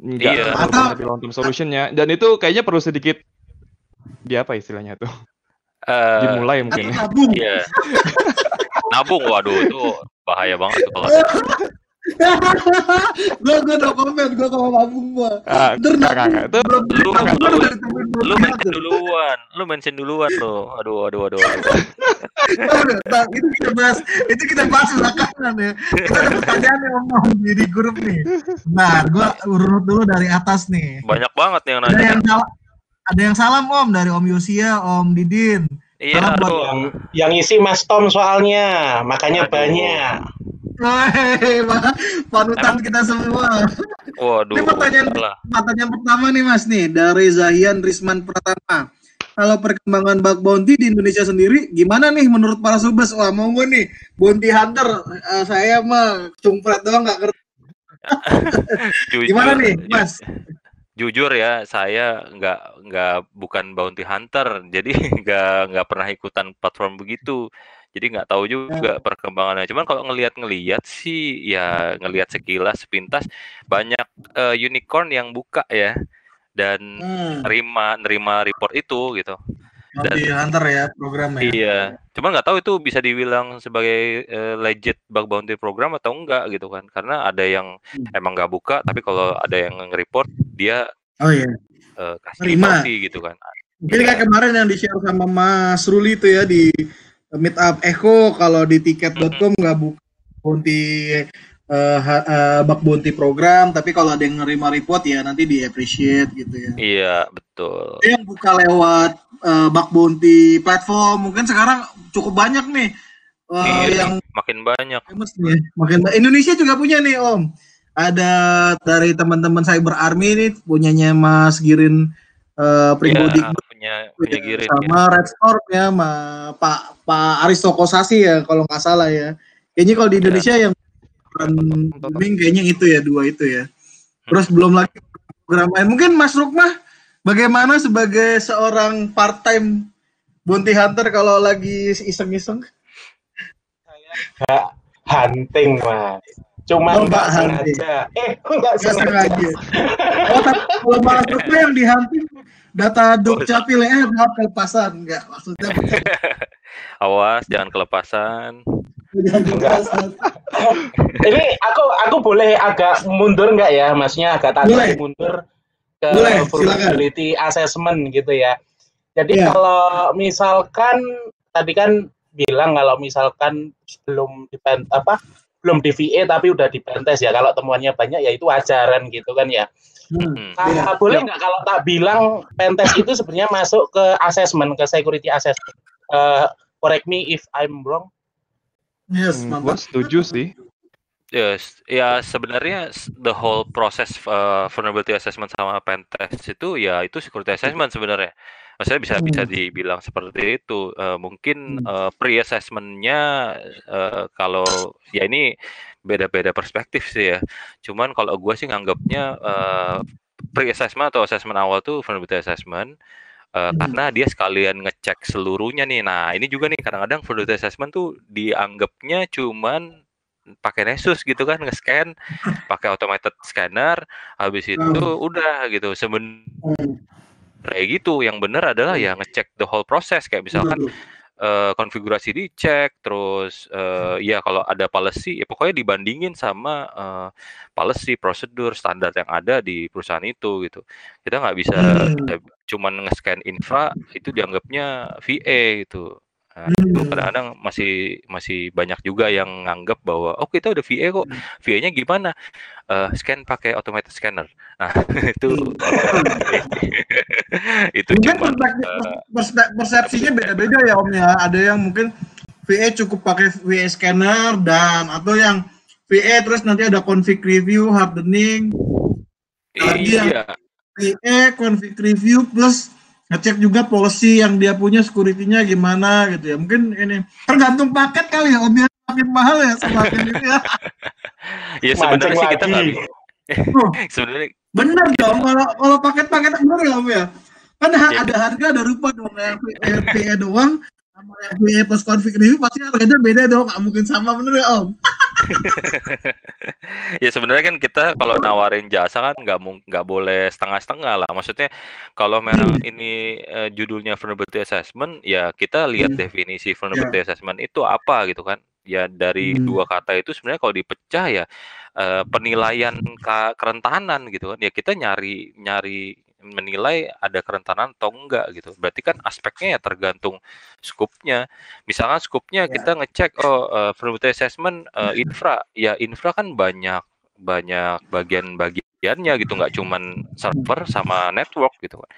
Enggak Iya. Atau- lebih long term solutionnya dan itu kayaknya perlu sedikit di apa istilahnya tuh Eh, dimulai Atau mungkin ya. Iya. Nabung, waduh itu bahaya banget tuh kalau gua gua no comment, gua kalau nabung gua. Ah, Ntar enggak, enggak, enggak. Itu belum lu lu, mention duluan, lu mention duluan lo. Aduh, aduh, aduh. itu kita bahas, itu kita bahas belakangan ya. Kita ada pertanyaan yang ngomong di, di grup nih. Nah, gua urut dulu dari atas nih. Banyak banget nih yang Ada nanya. yang salah, ada yang salam Om dari Om Yosia, Om Didin. Iya, aduh. Yang yang isi Mas Tom soalnya, makanya Aduh. banyak. Pak, panutan kita semua. Waduh. Ini pertanyaan salah. pertanyaan pertama nih Mas nih dari Zahian Risman Pratama. Kalau perkembangan bug bounty di Indonesia sendiri gimana nih menurut para subes? Wah monggo nih bounty hunter eh, saya mah cumpret doang nggak ngerti. Gimana nih Mas? Jujur ya, saya nggak nggak bukan bounty hunter, jadi nggak nggak pernah ikutan platform begitu. Jadi nggak tahu juga perkembangannya. Cuman kalau ngelihat-ngelihat sih, ya ngelihat sekilas sepintas banyak eh, unicorn yang buka ya dan Hmm, nerima nerima report itu gitu. Bounty hunter ya programnya. Iya, cuman nggak tahu itu bisa dibilang sebagai eh, legit bug bounty program atau enggak gitu kan? Karena ada yang Hmm. emang nggak buka, tapi kalau ada yang nge-report dia Oh iya. eh, kasih Terima. bounty gitu kan. Mungkin kayak kemarin yang di-share sama Mas Ruli itu ya di Meetup Echo kalau di tiket.com nggak buka bounty eh, ha- eh, bug bounty program, tapi kalau ada yang nerima report ya nanti di appreciate gitu ya. Iya, betul. Yang buka lewat eh, bug bounty platform mungkin sekarang cukup banyak nih eh, Iya, yang makin banyak. famous nih makin ba- Indonesia juga punya nih Om ada dari teman-teman Cyber Army nih punyanya Mas Girin eh Pribodi Iya, punya punya girin ya. sama Red Storm ya sama Pak Pak Aristoko Sasi ya kalau nggak salah ya kayaknya kalau di Iya. Indonesia yang peran booming kayaknya itu ya dua itu ya terus belum lagi program lain mungkin Mas Rukmah bagaimana sebagai seorang part time bounty hunter kalau lagi iseng-iseng Ha- hunting mas. Cuma Oh, nggak hunting. sengaja. Eh, nggak Nggak sengaja. sengaja. Oh, tapi kalau Mas Rukmah yang di hunting data dukcapil eh maaf kelepasan enggak maksudnya Awas, jangan kelepasan. Ini aku aku boleh agak mundur nggak ya, masnya agak tak Boleh. mundur ke Boleh, vulnerability assessment gitu ya. Jadi Iya. kalau misalkan tadi kan bilang kalau misalkan belum di apa belum di VA tapi udah di pentes ya kalau temuannya banyak ya itu wajaran gitu kan ya. Hmm. Hmm. Kalau Iya. boleh nggak kalau tak bilang pentes itu sebenarnya masuk ke assessment ke security assessment. Eh, correct me if I'm wrong. Yes, Hmm, mantap. gua setuju sih. Yes, ya sebenarnya the whole process uh, vulnerability assessment sama pen test itu ya itu security assessment sebenarnya. Maksudnya bisa bisa Hmm. dibilang seperti itu. Eh, mungkin Hmm. eh, pre-assessmentnya eh, kalau ya ini beda-beda perspektif sih ya. Cuman kalau gua sih nganggapnya eh, pre-assessment atau assessment awal tuh vulnerability assessment eh, Hmm. karena dia sekalian ngecek seluruhnya nih. Nah ini juga nih kadang-kadang vulnerability assessment tuh dianggapnya cuman pakai Nessus gitu kan nge-scan pakai automated scanner habis itu Hmm. udah gitu sebenarnya Hmm. kayak gitu yang benar adalah ya ngecek the whole process kayak misalkan Betul. Eh, konfigurasi dicek terus eh, ya kalau ada policy ya pokoknya dibandingin sama eh, policy prosedur standar yang ada di perusahaan itu gitu. Kita nggak bisa Hmm. cuman nge-scan infra itu dianggapnya VA gitu Nah, itu Hmm. kadang-kadang masih masih banyak juga yang nganggap bahwa oh kita udah VA kok VA-nya gimana Eh, scan pakai automated scanner nah itu itu Mungkin cuma perspektif- perspe- persepsinya beda-beda ya Om ya. Ada yang mungkin VA cukup pakai VA scanner dan atau yang VA terus nanti ada config review, hardening. Lagi yang- iya PE, config review plus ngecek juga policy yang dia punya security-nya gimana gitu ya. Mungkin ini tergantung paket kali ya, Om ya makin mahal ya semakin ini ya. Ya sebenarnya sih kita nggak Oh, sebenarnya bener dong kalau kalau paket-paket bener ya Om ya. Kan Ya. ada harga ada rupa dong yang PE, PE doang sama yang PE plus config review pasti harganya beda dong, nggak mungkin sama bener ya Om. ya sebenarnya kan kita kalau nawarin jasa kan nggak nggak boleh setengah-setengah lah. Maksudnya kalau memang ini eh, judulnya vulnerability assessment, ya kita lihat Hmm. definisi vulnerability assessment itu apa gitu kan. Ya dari Hmm. dua kata itu sebenarnya kalau dipecah ya eh, penilaian kerentanan gitu kan. Ya kita nyari nyari menilai ada kerentanan atau enggak gitu. Berarti kan aspeknya ya tergantung skupnya. Misalkan skupnya Ya. kita ngecek oh vulnerability assessment eh, infra, ya infra kan banyak banyak bagian-bagiannya gitu, nggak cuman server sama network gitu kan.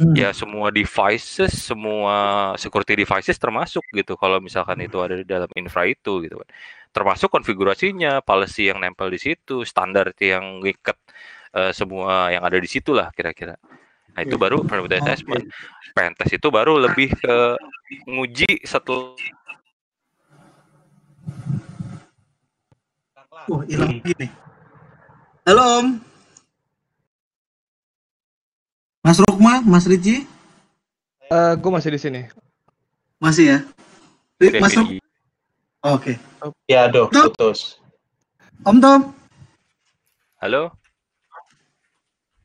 Hmm. Ya semua devices, semua security devices termasuk gitu. Kalau misalkan itu ada di dalam infra itu gitu kan. Termasuk konfigurasinya, policy yang nempel di situ, standar yang ngikat eh, semua yang ada di situ lah kira-kira. Nah itu baru vulnerability Oke. assessment. Pentest itu baru lebih ke nguji setelah Wah, hilang lagi nih. Halo Om. Mas Rukma, Mas Ricci, Eh, gue masih di sini. masih ya? Mas Ruk- definisi. Oke. Ya, aduh, putus. Om Tom. Halo?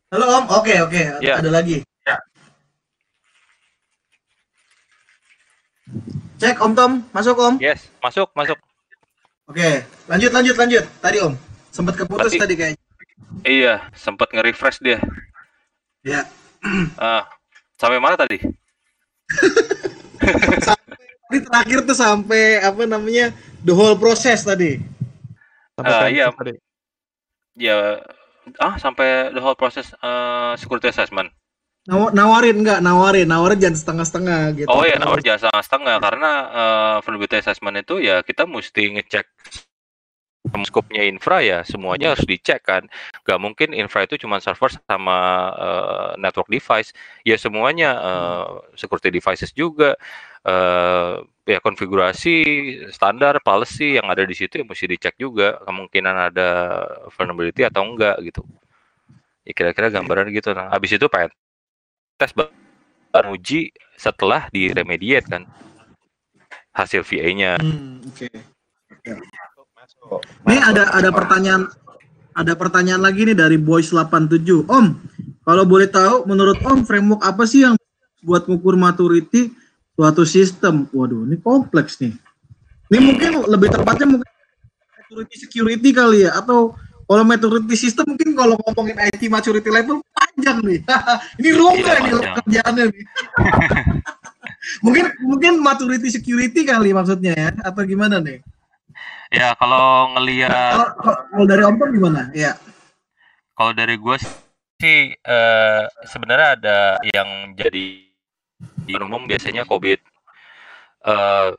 Halo Om. Oke, oke. Ya. Ada lagi. Cek Om Tom, masuk Om. Yes, masuk, masuk. Oke, lanjut lanjut lanjut. Tadi Om, sempat keputus Berarti- tadi kayaknya. Iya, sempat nge-refresh dia. Ya. Ah, sampai mana tadi? Tadi terakhir tuh sampai apa namanya? The whole process tadi. Sampai Ah, pen- iya. tadi. Ya, ah sampai the whole process eh, security assessment. Naw- nawarin enggak? Nawarin, nawarin jangan setengah-setengah gitu. Oh iya, nawar jasa setengah karena eh, vulnerability assessment itu ya kita mesti ngecek skopnya infra ya semuanya harus dicek kan. Gak mungkin infra itu cuma server sama eh, network device. Ya semuanya eh, security devices juga eh ya konfigurasi standar policy yang ada di situ ya mesti dicek juga kemungkinan ada vulnerability atau enggak gitu. Ya kira-kira gambaran gitu. Nah, habis itu pen tes baru uji setelah diremediate kan hasil VA-nya. Hmm, oke. Masuk. Nih ada ada pertanyaan ada pertanyaan lagi nih dari Boys 87. Om, kalau boleh tahu menurut Om framework apa sih yang buat mengukur maturity suatu sistem? Waduh, ini kompleks nih. Ini mungkin lebih tepatnya mungkin maturity security kali ya atau kalau maturity system mungkin kalau ngomongin IT maturity level panjang nih. ini rumah Iya, nih kerjaannya nih. mungkin mungkin maturity security kali maksudnya ya atau gimana nih? Ya kalau ngelihat Kalau kalau dari Om gimana? Ya. kalau dari gue sih eh, sebenarnya ada yang jadi di umum biasanya COVID. Eh,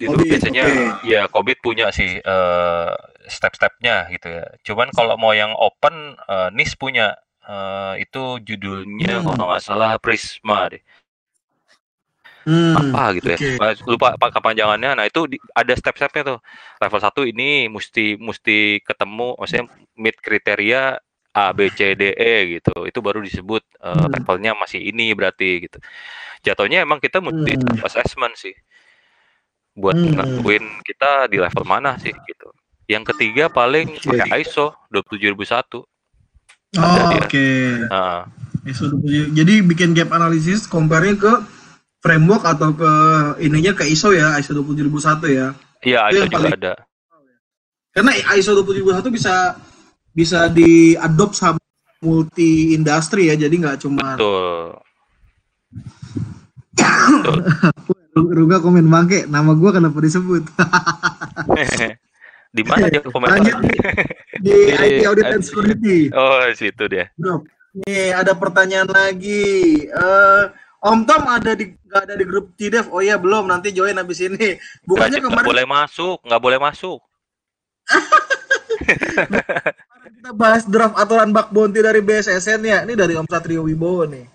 itu COVID, biasanya oke. ya COVID punya sih eh, step-stepnya gitu ya. Cuman kalau mau yang open, eh, NIS punya Eh, itu judulnya Hmm. kalau nggak salah Prisma deh. Hmm, apa gitu ya oke. Eh, lupa apa kepanjangannya nah itu di- ada step-stepnya tuh level 1 ini mesti mesti ketemu maksudnya meet kriteria A B C D E gitu itu baru disebut Hmm. levelnya masih ini berarti gitu jatuhnya emang kita mesti Hmm. assessment sih buat Hmm. ngakuin kita di level mana sih gitu yang ketiga paling Oke. pakai ISO 27001 Oh, oke. ISO 27. Jadi bikin gap analysis compare ke framework atau ke ininya ke ISO ya, ISO 27001 ya. iya ISO juga paling- ada Karena ISO 27001 bisa bisa diadopt sama multi industri ya, jadi nggak cuma betul Ruga komen bangke, nama gua kenapa disebut? di mana dia komentar Lanjut di Di- IT Audit and Security. oh situ dia Bro, nih ada pertanyaan lagi. Eh, Om Tom ada di nggak ada di grup TDEV? Oh iya belum, nanti join habis ini. Bukannya nggak kemarin boleh masuk, nggak boleh masuk. kita bahas draft aturan bak bounty dari BSSN ya. Ini dari Om Satrio Wibowo nih.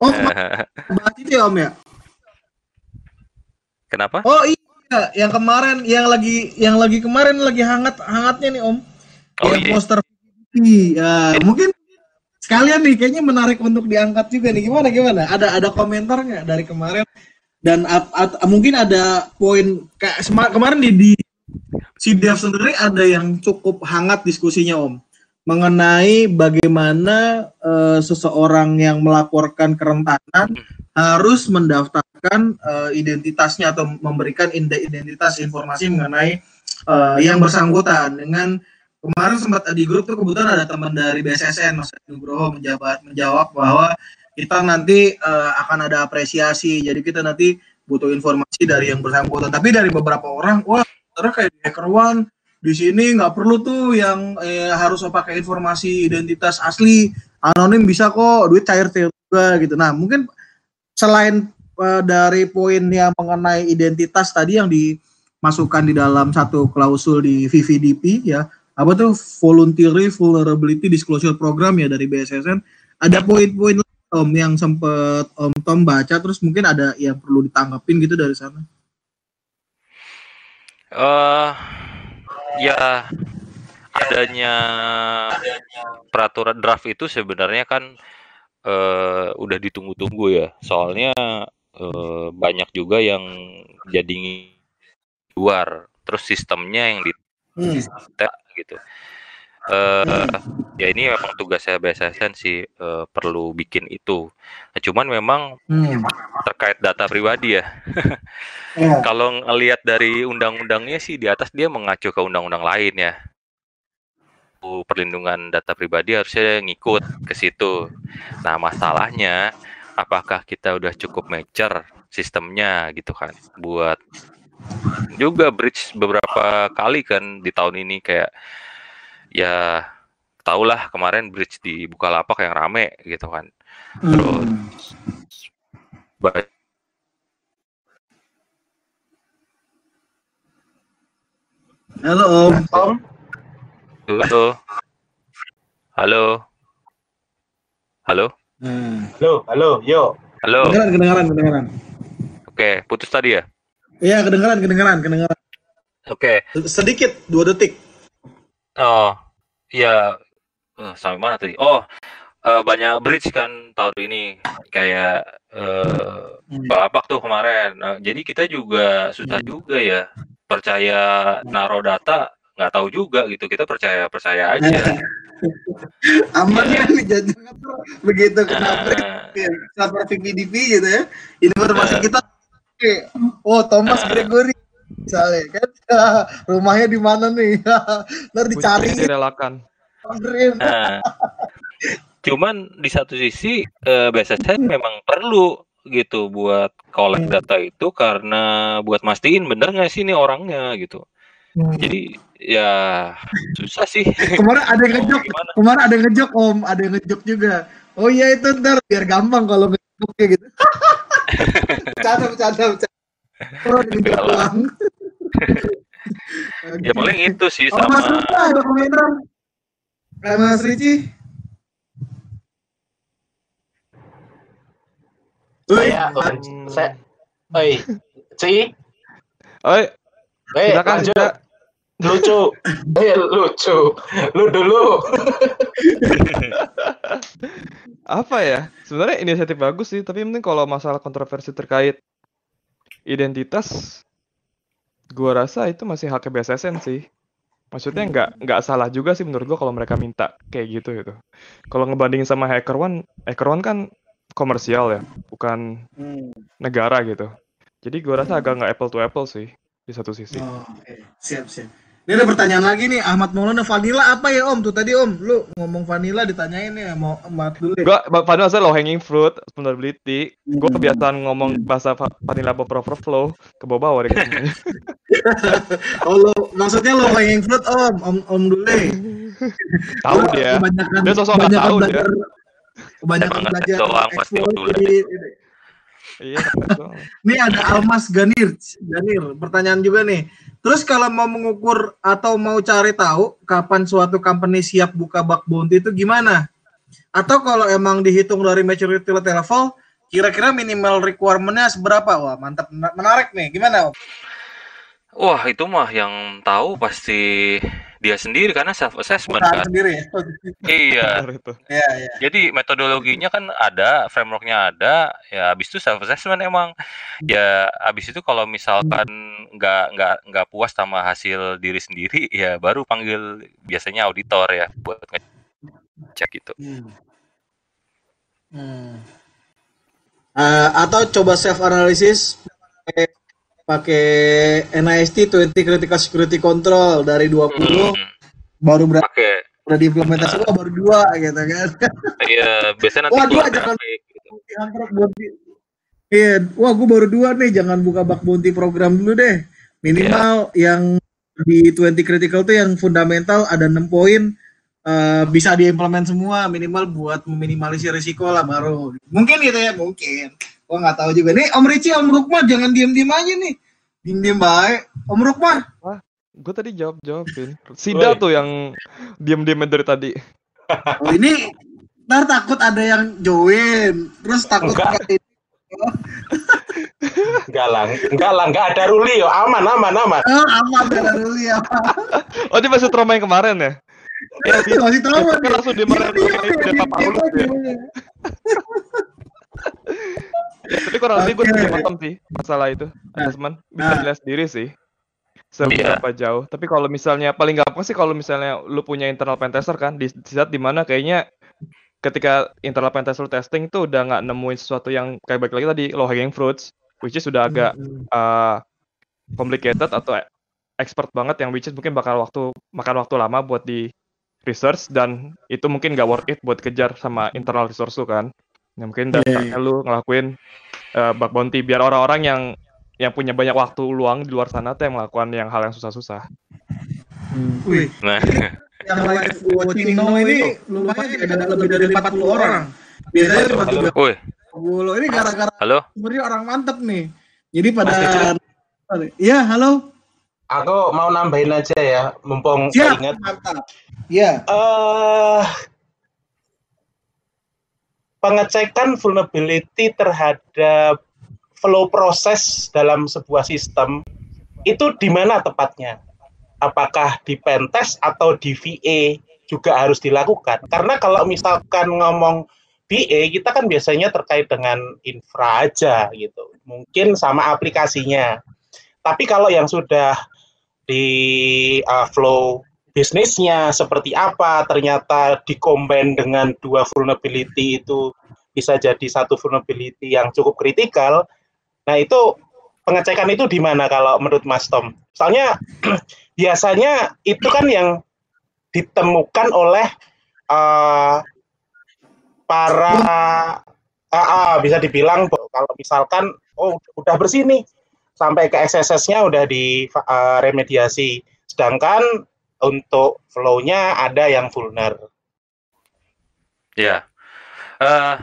Oh, bahas itu ya Om ya? Kenapa? Oh iya, yang kemarin yang lagi yang lagi kemarin lagi hangat hangatnya nih Om. Oh yang iya. poster ya, mungkin sekalian nih kayaknya menarik untuk diangkat juga nih. Gimana gimana? Ada ada komentar nggak dari kemarin? Dan ap- at- mungkin ada poin kayak kemarin di, di si Dev sendiri ada yang cukup hangat diskusinya Om mengenai bagaimana eh, seseorang yang melaporkan kerentanan harus mendaftarkan eh, identitasnya atau memberikan identitas informasi mengenai eh, yang bersangkutan. Dengan kemarin sempat di grup tuh kebetulan ada teman dari BSSN Mas Nugroho menjawab menjawab bahwa kita nanti eh, akan ada apresiasi. Jadi kita nanti butuh informasi dari yang bersangkutan. Tapi dari beberapa orang wah ternyata kayak di Hacker One di sini nggak perlu tuh yang eh, harus pakai informasi identitas asli. Anonim bisa kok duit cair juga gitu. Nah mungkin selain eh, dari poin yang mengenai identitas tadi yang dimasukkan di dalam satu klausul di VVDP ya apa tuh? Voluntary vulnerability disclosure program ya dari BSSN ada poin-poin Om yang sempet Om Tom baca terus mungkin ada yang perlu ditanggapin gitu dari sana Eh, ya adanya peraturan draft itu sebenarnya kan eh, udah ditunggu-tunggu ya. Soalnya eh, banyak juga yang jadi luar, terus sistemnya yang di Hmm. gitu. Eh, ya ini memang tugasnya BSSN sih eh, perlu bikin itu. Nah, cuman memang Hmm. terkait data pribadi ya. Ya. Kalau ngelihat dari undang-undangnya sih di atas dia mengacu ke undang-undang lain ya. Uh, Perlindungan data pribadi harusnya ngikut ke situ. Nah, masalahnya apakah kita udah cukup mature sistemnya gitu kan buat juga bridge beberapa kali kan di tahun ini kayak ya tahulah kemarin bridge di Bukalapak yang rame gitu kan. Terus Hmm. ba- Halo Om. Om, Halo. Halo. Halo. Hmm. halo, halo, yo. Halo. Kedengaran, kedengaran, kedengaran. Oke, putus tadi ya? Iya, kedengaran, kedengaran, kedengaran. Oke. Sedikit, dua detik. Oh, iya. Eh, sampai mana tadi? Oh, eh, banyak bridge kan tahun ini. Kayak eh Balapak tuh kemarin. Nah, jadi kita juga susah juga ya percaya naro data nggak tahu juga gitu. Kita percaya percaya aja. Aman ya nih, jangan begitu kena break, Nah, server VPDP gitu ya. Informasi kita, oke. oh Thomas Gregory, misalnya kan, rumahnya di mana nih? Ntar dicari, direlakan. Nah, cuman di satu sisi eh, BSSN memang perlu gitu buat collect data itu karena buat mastiin bener nggak sih ini orangnya gitu. Jadi ya susah sih. Kemarin ada yang ngejok, kemarin ada yang ngejok Om, ada yang ngejok juga. Oh iya itu ntar biar gampang kalau ngejok kayak gitu. bercanda, bercanda, bercanda. Orang doang. Ya paling itu sih Oh, Mas sama Rita ada komentar. Eh, Mas Ricci. Saya, saya, oi, Ci, Oi, eh, silakan lanjut. Cita. Lucu, eh, lucu. Lu dulu. Apa ya? Sebenarnya inisiatif bagus sih, tapi penting kalau masalah kontroversi terkait identitas, gua rasa itu masih hak BSSN sih. Maksudnya nggak nggak salah juga sih menurut gua kalau mereka minta kayak gitu gitu. Kalau ngebandingin sama Hacker One, Hacker One kan komersial ya, bukan Hmm. negara gitu. Jadi gua rasa agak nggak apple to apple sih di satu sisi. Oh, oke. Siap, siap. Ini ada pertanyaan lagi nih, Ahmad Maulana vanilla apa ya Om? Tuh tadi Om, lu ngomong vanilla ditanyain ya, mau Ahmad dulu ya. Gua ba- padahal saya low hanging fruit, vulnerability. Gua Hmm. kebiasaan ngomong bahasa va- vanilla buffer overflow ke bawah katanya. Oh, lo, maksudnya lo hanging fruit Om, Om, Om dulu. Tahu dia. Kebanyakan, Dia sosok nggak kebanyakan tahu dia. kebanyakan belajar doang pasti dulu. Iya. Ini ada Almas Ganir, Ganir. Pertanyaan juga nih. Terus kalau mau mengukur atau mau cari tahu kapan suatu company siap buka bug bounty itu gimana? Atau kalau emang dihitung dari maturity level, kira-kira minimal requirement-nya seberapa? Wah, mantap, menarik nih. Gimana? Om? Wah, itu mah yang tahu pasti dia sendiri karena self assessment kan. sendiri ya. Iya. Itu. Iya, iya. Jadi metodologinya kan ada, frameworknya ada, ya habis itu self assessment emang. Ya habis itu kalau misalkan nggak nggak nggak puas sama hasil diri sendiri, ya baru panggil biasanya auditor ya buat ngecek gitu. Hmm. Eh, atau coba self analysis pakai pakai NIST 20 critical security control dari 20 Hmm, baru berapa pakai udah diimplementasi wah baru dua gitu kan. iya biasanya nanti Wah, dua jangan- gitu. Bounty. Iya, wah gue baru dua nih, jangan buka bug bounty program dulu deh. Minimal yang di 20 critical tuh yang fundamental ada 6 poin eh, bisa diimplement semua minimal buat meminimalisir risiko lah baru. Mungkin gitu ya, mungkin. Gua nggak tahu juga. Nih Om Ricci, Om Rukma jangan diem-diem aja nih. Diem-diem baik. Om Rukma, Gue tadi jawab jawabin. Sida Woi. tuh yang diem-diem dari tadi. oh ini ntar takut ada yang join, terus takut Enggak. nggak- Enggak lah, enggak lah, enggak ada ruli yo. Aman, aman, aman. Oh, aman ada dulu ya. Oh, dia masih trauma yang kemarin ya? Ya, masih tahu Kan langsung dimarahin Pak Paulus ya. Ya, tapi kurang lebih gue juga paham sih masalah itu assessment bisa Nah. dilihat sendiri sih seberapa jauh. Tapi kalau misalnya paling gampang sih kalau misalnya lu punya internal pentester kan di, di saat di mana kayaknya ketika internal pentester testing itu udah nggak nemuin sesuatu yang kayak balik lagi tadi low hanging fruits which is sudah agak uh, complicated atau expert banget yang which is mungkin bakal waktu makan waktu lama buat di research dan itu mungkin nggak worth it buat kejar sama internal resource lu kan ya mungkin Iya, dasarnya lu ngelakuin uh, bug bounty biar orang-orang yang yang punya banyak waktu luang di luar sana tuh yang melakukan yang hal yang susah-susah Wih, Nah, yang live watching now ini lumayan ada lebih dari 40 orang. Biasanya cuma Halo. 30. woi, Ini gara-gara halo. sebenarnya orang mantep nih. Jadi pada Iya, halo. Aku mau nambahin aja ya, mumpung Siap, ingat. mantap. Iya. eh pengecekan vulnerability terhadap flow proses dalam sebuah sistem itu di mana tepatnya? Apakah di pentest atau di VA juga harus dilakukan? Karena kalau misalkan ngomong VA kita kan biasanya terkait dengan infra aja gitu. Mungkin sama aplikasinya. Tapi kalau yang sudah di uh, flow bisnisnya seperti apa ternyata dikombin dengan dua vulnerability itu bisa jadi satu vulnerability yang cukup kritikal. Nah, itu pengecekan itu di mana kalau menurut Mas Tom? Soalnya biasanya itu kan yang ditemukan oleh uh, para ah, ah, bisa dibilang kalau misalkan oh udah bersih nih sampai ke SSS-nya udah di uh, remediasi. Sedangkan untuk flow-nya ada yang vulner. Ya, eh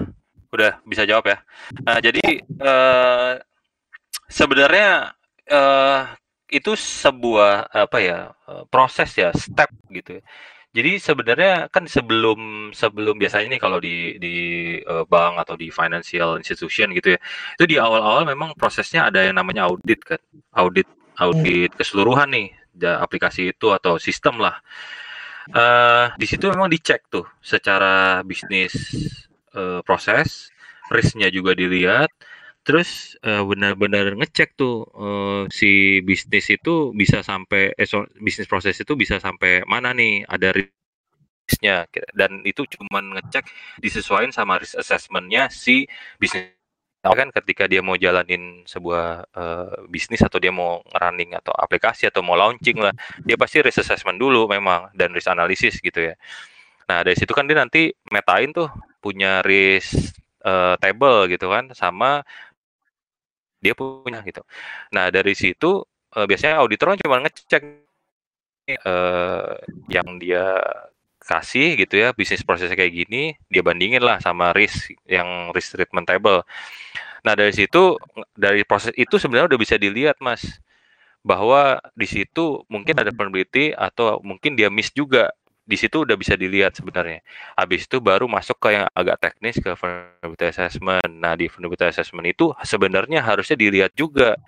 udah bisa jawab ya. Nah, jadi eh sebenarnya eh itu sebuah apa ya proses ya, step gitu. ya. Jadi sebenarnya kan sebelum sebelum biasanya nih kalau di di bank atau di financial institution gitu ya, itu di awal-awal memang prosesnya ada yang namanya audit kan, audit audit keseluruhan nih aplikasi itu atau sistem lah. Eh di situ memang dicek tuh secara bisnis eh, proses, risknya juga dilihat, terus eh, benar-benar ngecek tuh eh, si bisnis itu bisa sampai eh, so- bisnis proses itu bisa sampai mana nih ada risknya dan itu cuman ngecek disesuaikan sama risk assessment-nya si bisnis kan ketika dia mau jalanin sebuah eh, bisnis atau dia mau running atau aplikasi atau mau launching lah dia pasti risk assessment dulu memang dan risk analysis gitu ya. Nah dari situ kan dia nanti metain tuh punya risk eh, table gitu kan sama dia punya gitu. Nah dari situ eh, biasanya auditor cuma ngecek eh, yang dia kasih gitu ya bisnis prosesnya kayak gini dia bandingin lah sama risk yang risk treatment table Nah dari situ dari proses itu sebenarnya udah bisa dilihat mas bahwa di situ mungkin ada peneliti atau mungkin dia miss juga di situ udah bisa dilihat sebenarnya. Habis itu baru masuk ke yang agak teknis ke vulnerability assessment. Nah di vulnerability assessment itu sebenarnya harusnya dilihat juga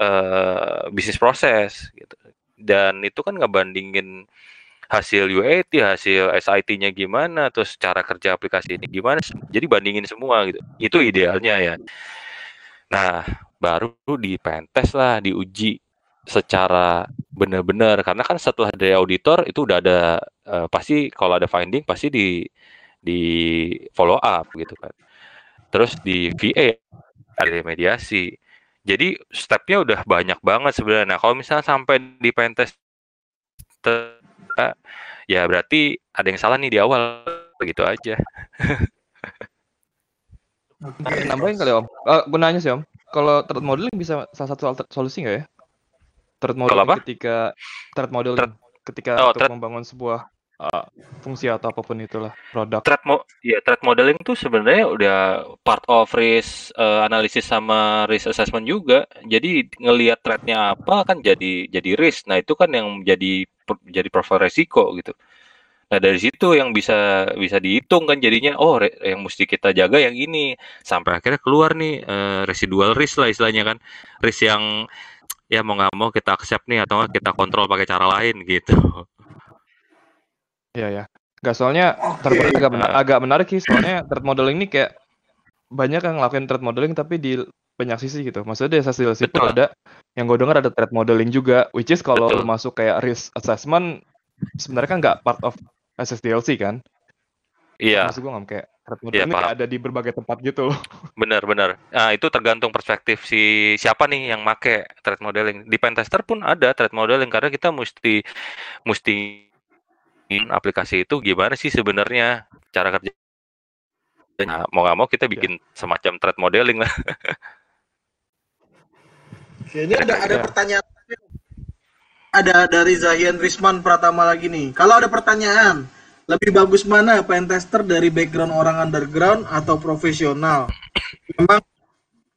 uh, bisnis proses gitu. Dan itu kan ngebandingin hasil UAT, hasil SIT-nya gimana, terus cara kerja aplikasi ini gimana. Jadi bandingin semua gitu. Itu idealnya ya. Nah, baru di pentest lah, diuji secara benar-benar karena kan setelah dari auditor itu udah ada uh, pasti kalau ada finding pasti di di follow up gitu kan. Terus di VA ada mediasi. Jadi stepnya udah banyak banget sebenarnya. Nah, kalau misalnya sampai di pentest ya berarti ada yang salah nih di awal begitu aja. Oke, nambahin kali om. Uh, gunanya sih om. Kalau threat modeling bisa salah satu solusi nggak ya? Threat modeling ketika threat modeling threat, ketika oh, untuk threat, membangun sebuah uh, fungsi atau apa pun itulah produk. Threat mo ya threat modeling tuh sebenarnya udah part of risk uh, analisis sama risk assessment juga. Jadi ngelihat threatnya apa kan jadi jadi risk. Nah itu kan yang jadi jadi profil resiko gitu. Nah dari situ yang bisa bisa dihitung kan jadinya oh re, yang mesti kita jaga yang ini sampai akhirnya keluar nih uh, residual risk lah istilahnya kan risk yang ya mau nggak mau kita accept nih atau kita kontrol pakai cara lain gitu. Iya ya. Gak soalnya okay. agak, benar, agak menarik sih soalnya threat modeling ini kayak banyak yang ngelakuin threat modeling tapi di banyak sisi gitu. Maksudnya di hasil situ ada yang gue dengar ada threat modeling juga, which is kalau masuk kayak risk assessment sebenarnya kan nggak part of SSDLC kan? Iya. Maksud gue nggak kayak threat modeling ya, ada di berbagai tempat gitu Bener bener. Nah itu tergantung perspektif si siapa nih yang make threat modeling. Di pentester pun ada threat modeling karena kita mesti mesti aplikasi itu gimana sih sebenarnya cara kerja nah, mau nggak mau kita bikin ya. semacam threat modeling lah Oke, ini ada ada ya. pertanyaan ada dari Zahian Risman Pratama lagi nih kalau ada pertanyaan lebih bagus mana pentester dari background orang underground atau profesional memang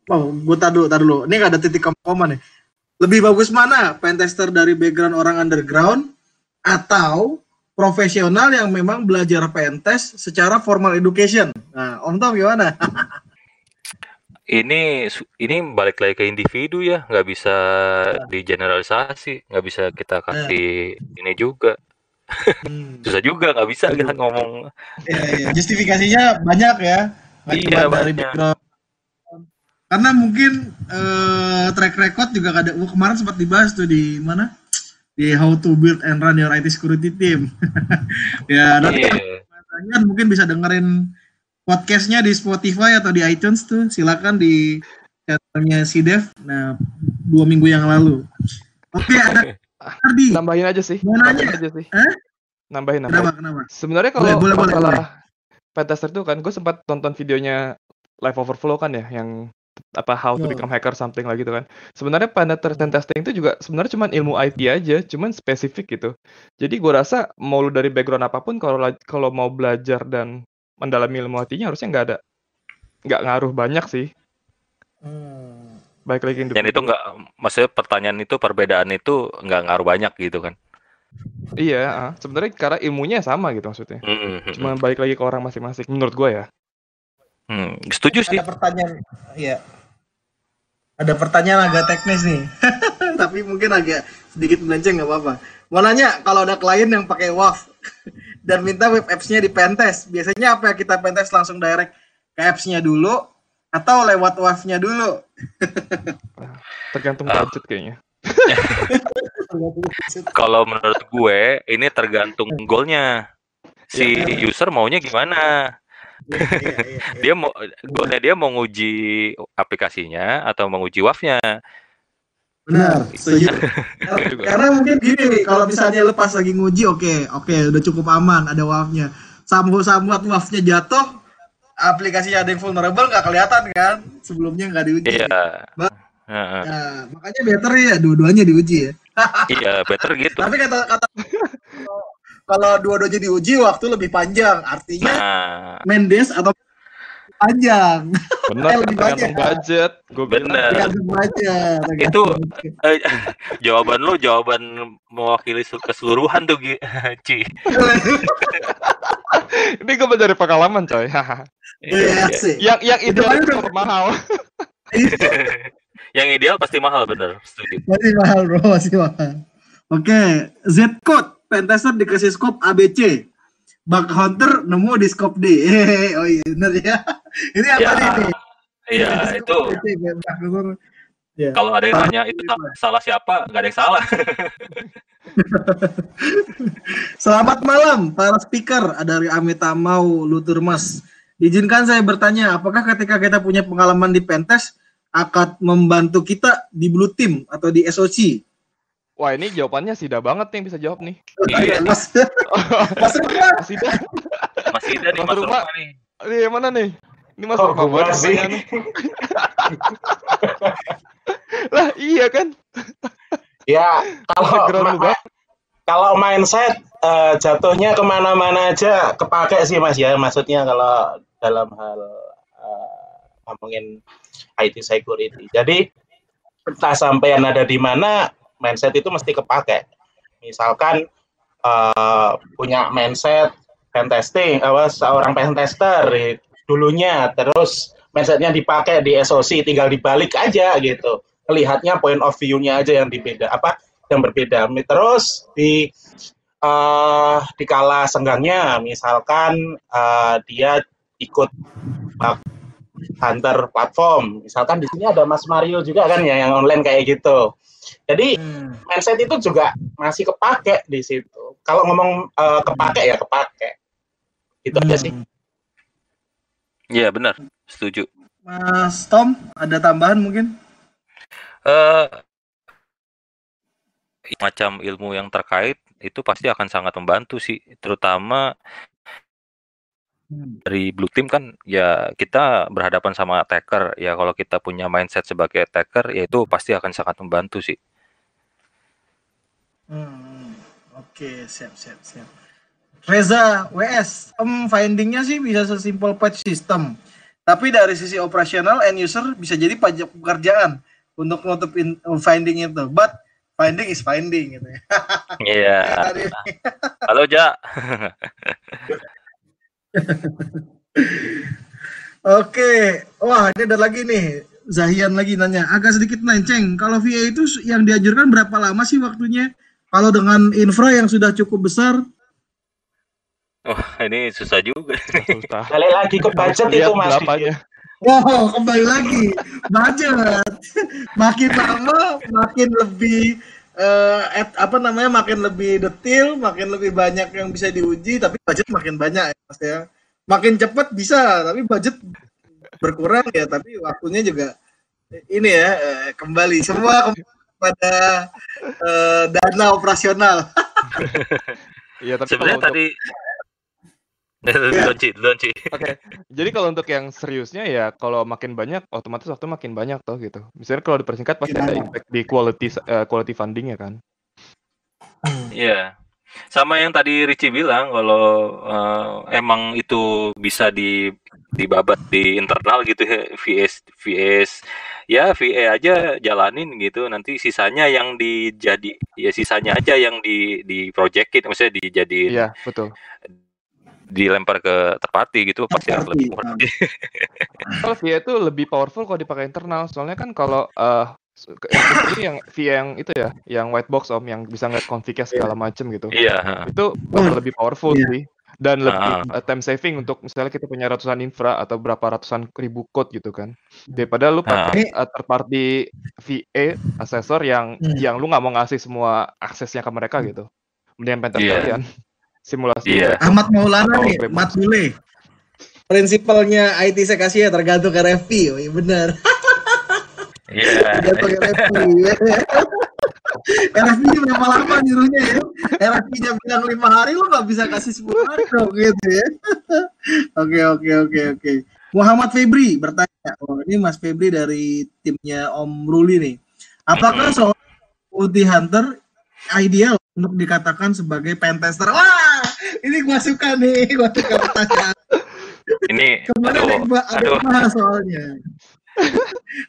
oh gue tadi dulu tadi dulu ini nggak ada titik koma nih lebih bagus mana pentester dari background orang underground atau profesional yang memang belajar pentest secara formal education. Nah, Om Tom gimana? ini ini balik lagi ke individu ya, nggak bisa digeneralisasi, nggak bisa kita kasih nah. ini juga. Hmm. Susah juga nggak bisa kita ngomong. Ya, ya. Justifikasinya banyak ya. iya, dari background. Karena mungkin uh, track record juga ada. Kemarin sempat dibahas tuh di mana? di how to build and run your IT security team. ya, nanti yeah. mungkin bisa dengerin podcastnya di Spotify atau di iTunes tuh. Silakan di channelnya si Dev. Nah, dua minggu yang lalu. Oke, okay, ada Ardi. Nambahin aja sih. Mau nanya aja sih. Eh? Nambahin, nambahin. Kenapa, kenapa? Sebenarnya kalau boleh, boleh, masalah boleh. pentester tuh kan gue sempat tonton videonya Live Overflow kan ya yang apa how to become hacker something lah gitu kan. Sebenarnya penetration testing itu juga sebenarnya cuma ilmu IT aja, cuman spesifik gitu. Jadi gue rasa mau lu dari background apa pun kalau kalau mau belajar dan mendalami ilmu IT-nya harusnya nggak ada nggak ngaruh banyak sih. Hmm. Baik lagi Dan itu nggak, maksudnya pertanyaan itu perbedaan itu nggak ngaruh banyak gitu kan? Iya, sebenarnya karena ilmunya sama gitu maksudnya. Mm -hmm. Cuma balik lagi ke orang masing-masing menurut gue ya. Hmm, setuju sih. Ada pertanyaan, iya. Ada pertanyaan agak teknis nih, tapi mungkin agak sedikit melenceng nggak apa-apa. Mau nanya, kalau ada klien yang pakai WAF dan minta web apps-nya di pentest, biasanya apa yang kita pentest langsung direct ke apps-nya dulu atau lewat WAF-nya dulu? tergantung budget kayaknya. kalau menurut gue, ini tergantung goalnya. Si iya. user maunya gimana Iya, iya, iya, dia mau goalnya dia mau nguji aplikasinya atau menguji WAF-nya. Benar, setuju. Karena mungkin gini nih, kalau misalnya lepas lagi nguji, oke, okay, oke, okay, udah cukup aman, ada WAF-nya. Sambuat-sambuat WAF-nya jatuh, aplikasinya ada yang vulnerable nggak kelihatan kan? Sebelumnya nggak diuji. Iya. Nah, nah, makanya better ya dua-duanya diuji ya. iya, better gitu. Tapi kata kata kalau dua-duanya diuji waktu lebih panjang artinya nah. Mendes atau panjang. Benar, Eh, tergantung banyak. budget. Gue budget. Itu eh, jawaban lu jawaban mewakili se- keseluruhan tuh. Ci. Ini gue dari pengalaman coy. Iya sih. yang yang ideal Itu mahal. Yang ideal pasti mahal bener. Setuju. Masih mahal bro, masih mahal. Oke, Z code pentester dikasih scope ABC. Bug hunter nemu di scope D. Hehehe, oh iya bener ya. Ini apa Ya, nih? Iya, itu hunter. Ya. kalau ada yang nanya itu sa- salah siapa, nggak ada yang salah. Selamat malam para speaker dari Amita Mau Lutur Mas. Izinkan saya bertanya, apakah ketika kita punya pengalaman di Pentes akan membantu kita di Blue Team atau di SOC? Wah ini jawabannya Sida banget nih yang bisa jawab nih. Iya, Mas, Mas Rima, Sida, Masih ada nih Mas Mas Ruma. Ruma nih. ini yang mana nih? Ini Mas Oh, Ruma gua banget sih. lah iya kan? Ya kalau ma- banget. kalau mindset eh, jatuhnya ke mana-mana aja kepake sih mas ya. Maksudnya kalau dalam hal eh, ngomongin IT security. Jadi entah sampean ada di mana mindset itu mesti kepake. Misalkan eh, punya mindset pen testing, apa seorang pen tester eh, dulunya, terus mindsetnya dipakai di SOC, tinggal dibalik aja gitu. Lihatnya point of view-nya aja yang dibeda, apa yang berbeda. Terus di eh di kala senggangnya, misalkan eh, dia ikut bug hunter platform, misalkan di sini ada Mas Mario juga kan ya yang online kayak gitu. Jadi Hmm. mindset itu juga masih kepake di situ. Kalau ngomong eh, kepake ya kepake. Itu aja sih. Hmm. Iya benar, setuju. Mas Tom, ada tambahan mungkin? eh macam ilmu yang terkait itu pasti akan sangat membantu sih, terutama dari blue team kan ya kita berhadapan sama attacker ya kalau kita punya mindset sebagai attacker ya itu pasti akan sangat membantu sih. Hmm. Oke, siap, siap, siap. Reza WS, em findingnya sih bisa sesimpel patch system. Tapi dari sisi operasional end user bisa jadi pajak pekerjaan untuk eh, finding itu. But finding is finding gitu ya. Iya. Halo Ja. Oke, wah ini ada lagi nih. Zahian lagi nanya, agak sedikit melenceng. Kalau VA itu yang dianjurkan berapa lama sih waktunya? Kalau dengan infra yang sudah cukup besar, Wah, ini susah juga. Susah. Balik lagi ke budget itu mas. berapanya. Wow, kembali lagi. Budget. Makin lama, makin lebih eh at- apa namanya? Makin lebih detail, makin lebih banyak yang bisa diuji, tapi budget makin banyak ya, Mas ya. Makin cepat bisa, tapi budget berkurang ya, tapi waktunya juga ini ya eh, kembali semua kembali kepada eh, dana operasional. Iya tapi kalau Sebenarnya untuk tadi Duluan, Ci, duluan, Ci. Oke, jadi kalau untuk yang seriusnya ya kalau makin banyak otomatis waktu makin banyak toh gitu. Misalnya kalau dipersingkat pasti ada Gimana? impact di quality eh, quality funding ya kan. Iya. Sama yang tadi Ricci bilang kalau eh, emang itu bisa di dibabat di internal gitu ya VS VS ya VA aja jalanin gitu nanti sisanya yang dijadi ya sisanya aja yang di di projectin maksudnya dijadiin Iya, betul. Dilempar ke third party gitu pasti akan lebih murah. Kalau VIA itu lebih powerful kalau dipakai internal. Soalnya kan kalau eh ini yang VIA yang itu ya, yang white box om yang bisa ngeliat config segala macem gitu. Iya, ha. Itu bakal lebih powerful Iya. sih dan lebih eh, time saving untuk misalnya kita punya ratusan infra atau berapa ratusan ribu code gitu kan. Daripada lu Ah. pakai eh, third party VA assessor yang Hmm. yang lu nggak mau ngasih semua aksesnya ke mereka gitu. Mending pentest Iya. kalian. Simulasi. Iya. Ahmad Maulana nih. Mat Bule. Prinsipalnya IT saya kasih ya tergantung ke review, oh, iya benar. Iya. Tergantung ke review. RFP berapa lama nyuruhnya ya? RFP-nya bilang lima hari lo nggak bisa kasih 10 hari dong gitu ya. Oke oke oke oke. Muhammad Febri bertanya, oh ini Mas Febri dari timnya Om Ruli nih. Apakah seorang bounty hunter ideal untuk dikatakan sebagai pentester? Wah, ini gua suka nih, gua suka pertanyaan. Ini Kemarin ada, aduh, ba- ada aduh. bahas soalnya.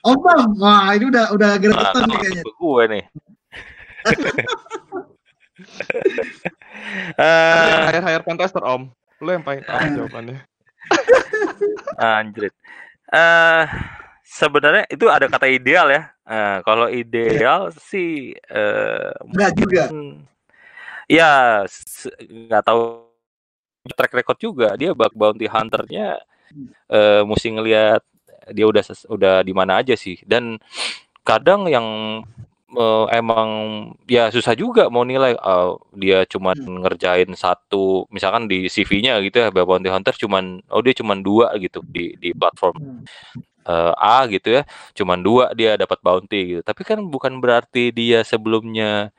Om Bam, wah ini udah udah Ah, gregetan nih kayaknya. gue nih. Eh, Hire hire pentester om. Lu yang paling tahu Ah. jawabannya. anjrit. Eh sebenarnya itu ada kata ideal ya. Eh, kalau ideal sih eh Enggak juga. Hmm. Ya, nggak tahu track record juga dia bug bounty hunternya eh mesti ngelihat dia udah udah di mana aja sih dan kadang yang eh, emang ya susah juga mau nilai eh, dia cuman ngerjain satu misalkan di CV-nya gitu ya bounty hunter cuman oh dia cuman dua gitu di di platform Hmm. eh, A gitu ya cuman dua dia dapat bounty gitu tapi kan bukan berarti dia sebelumnya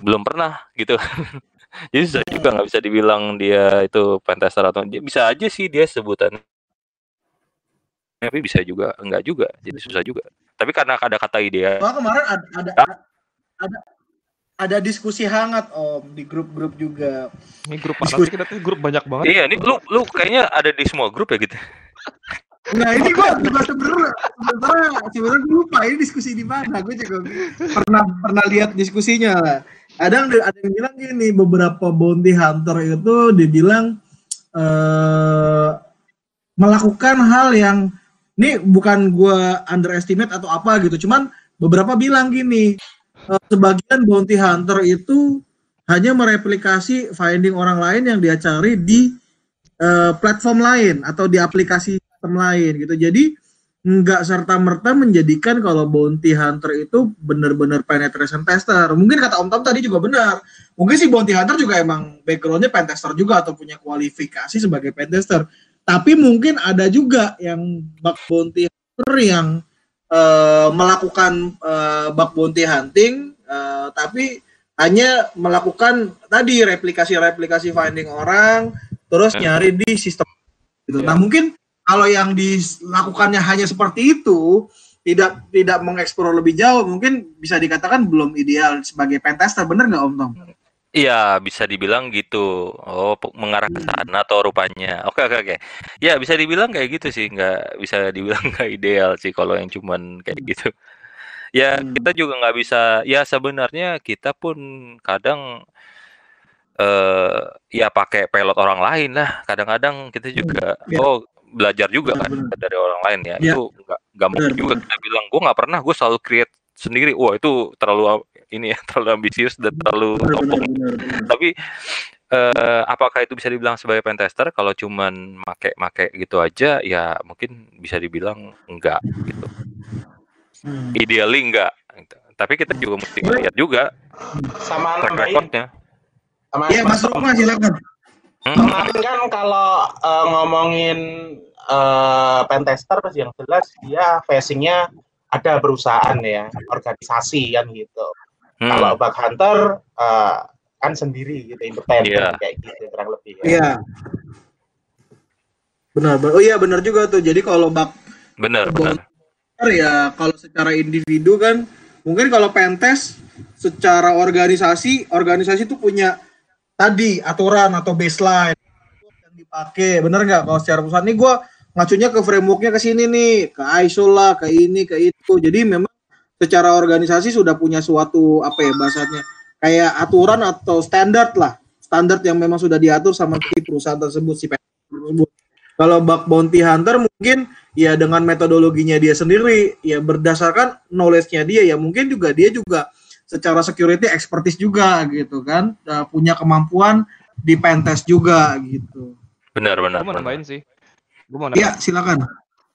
belum pernah gitu jadi susah juga nggak bisa dibilang dia itu pentester atau dia bisa aja sih dia sebutan tapi bisa juga enggak juga jadi susah juga tapi karena ada kata ideal Wah kemarin ada ada, Ya. ada ada diskusi hangat Om di grup-grup juga. Ini grup mana sih kita tuh grup banyak banget. iya ini lu lu kayaknya ada di semua grup ya gitu Nah ini gua juga sebenarnya sebenarnya gua lupa ini diskusi di mana. Gue juga pernah pernah lihat diskusinya. Ada yang ada yang bilang gini beberapa bounty hunter itu dibilang eh melakukan hal yang ini bukan gua underestimate atau apa gitu. Cuman beberapa bilang gini eh, sebagian bounty hunter itu hanya mereplikasi finding orang lain yang dia cari di eh, platform lain atau di aplikasi sistem lain gitu. Jadi nggak serta merta menjadikan kalau bounty hunter itu benar-benar penetration tester. Mungkin kata Om Tom tadi juga benar. Mungkin si bounty hunter juga emang backgroundnya pentester juga atau punya kualifikasi sebagai pentester. Tapi mungkin ada juga yang bug bounty hunter yang eh, melakukan eh, bug bounty hunting, eh, tapi hanya melakukan tadi replikasi-replikasi finding orang, terus Hmm. nyari di sistem gitu. Iya. Nah mungkin kalau yang dilakukannya hanya seperti itu, tidak tidak mengeksplor lebih jauh, mungkin bisa dikatakan belum ideal sebagai pentester, bener nggak Om Tom? Iya, bisa dibilang gitu. Oh, mengarah ke sana atau rupanya. Oke, oke, oke. Ya, bisa dibilang kayak gitu sih. Nggak bisa dibilang nggak ideal sih kalau yang cuman kayak gitu. Ya, Hmm. kita juga nggak bisa. Ya, sebenarnya kita pun kadang eh ya pakai pilot orang lain lah. Kadang-kadang kita juga Ya. oh belajar juga kan Benar-benar. dari orang lain ya. Ya. Itu nggak gampang Benar, juga kita bilang. Gue nggak pernah. Gue selalu create sendiri. Wah, itu terlalu ini ya, terlalu ambisius dan terlalu benar. tapi eh, apakah itu bisa dibilang sebagai pentester kalau cuman make-make gitu aja ya mungkin bisa dibilang enggak gitu Hmm. ideally enggak gitu. tapi kita juga mesti lihat juga sama track nambahin recordnya sama Iya Mas Rukma silakan. Kemarin kan kalau eh, ngomongin eh, pentester yang jelas dia facingnya ada perusahaan ya organisasi kan gitu hmm, kalau bug hunter eh, kan sendiri gitu independen Iya. kayak gitu kurang lebih ya. Iya. Benar, benar. Oh iya benar juga tuh. Jadi kalau bak bener bener ya kalau secara individu kan mungkin kalau pentes secara organisasi organisasi itu punya tadi aturan atau baseline yang dipakai. Bener nggak kalau secara perusahaan ini gue ngacunya ke frameworknya ke sini nih ke ISO lah ke ini ke itu. Jadi memang secara organisasi sudah punya suatu apa ya bahasanya kayak aturan atau standar lah. Standar yang memang sudah diatur sama si perusahaan tersebut si tersebut. Kalau bug bounty hunter mungkin ya dengan metodologinya dia sendiri ya berdasarkan knowledge-nya dia ya mungkin juga dia juga secara security expertise juga gitu kan Uh, punya kemampuan di pentest juga gitu bener bener, Gue mau nambahin sih. Gue mau nambahin. ya silakan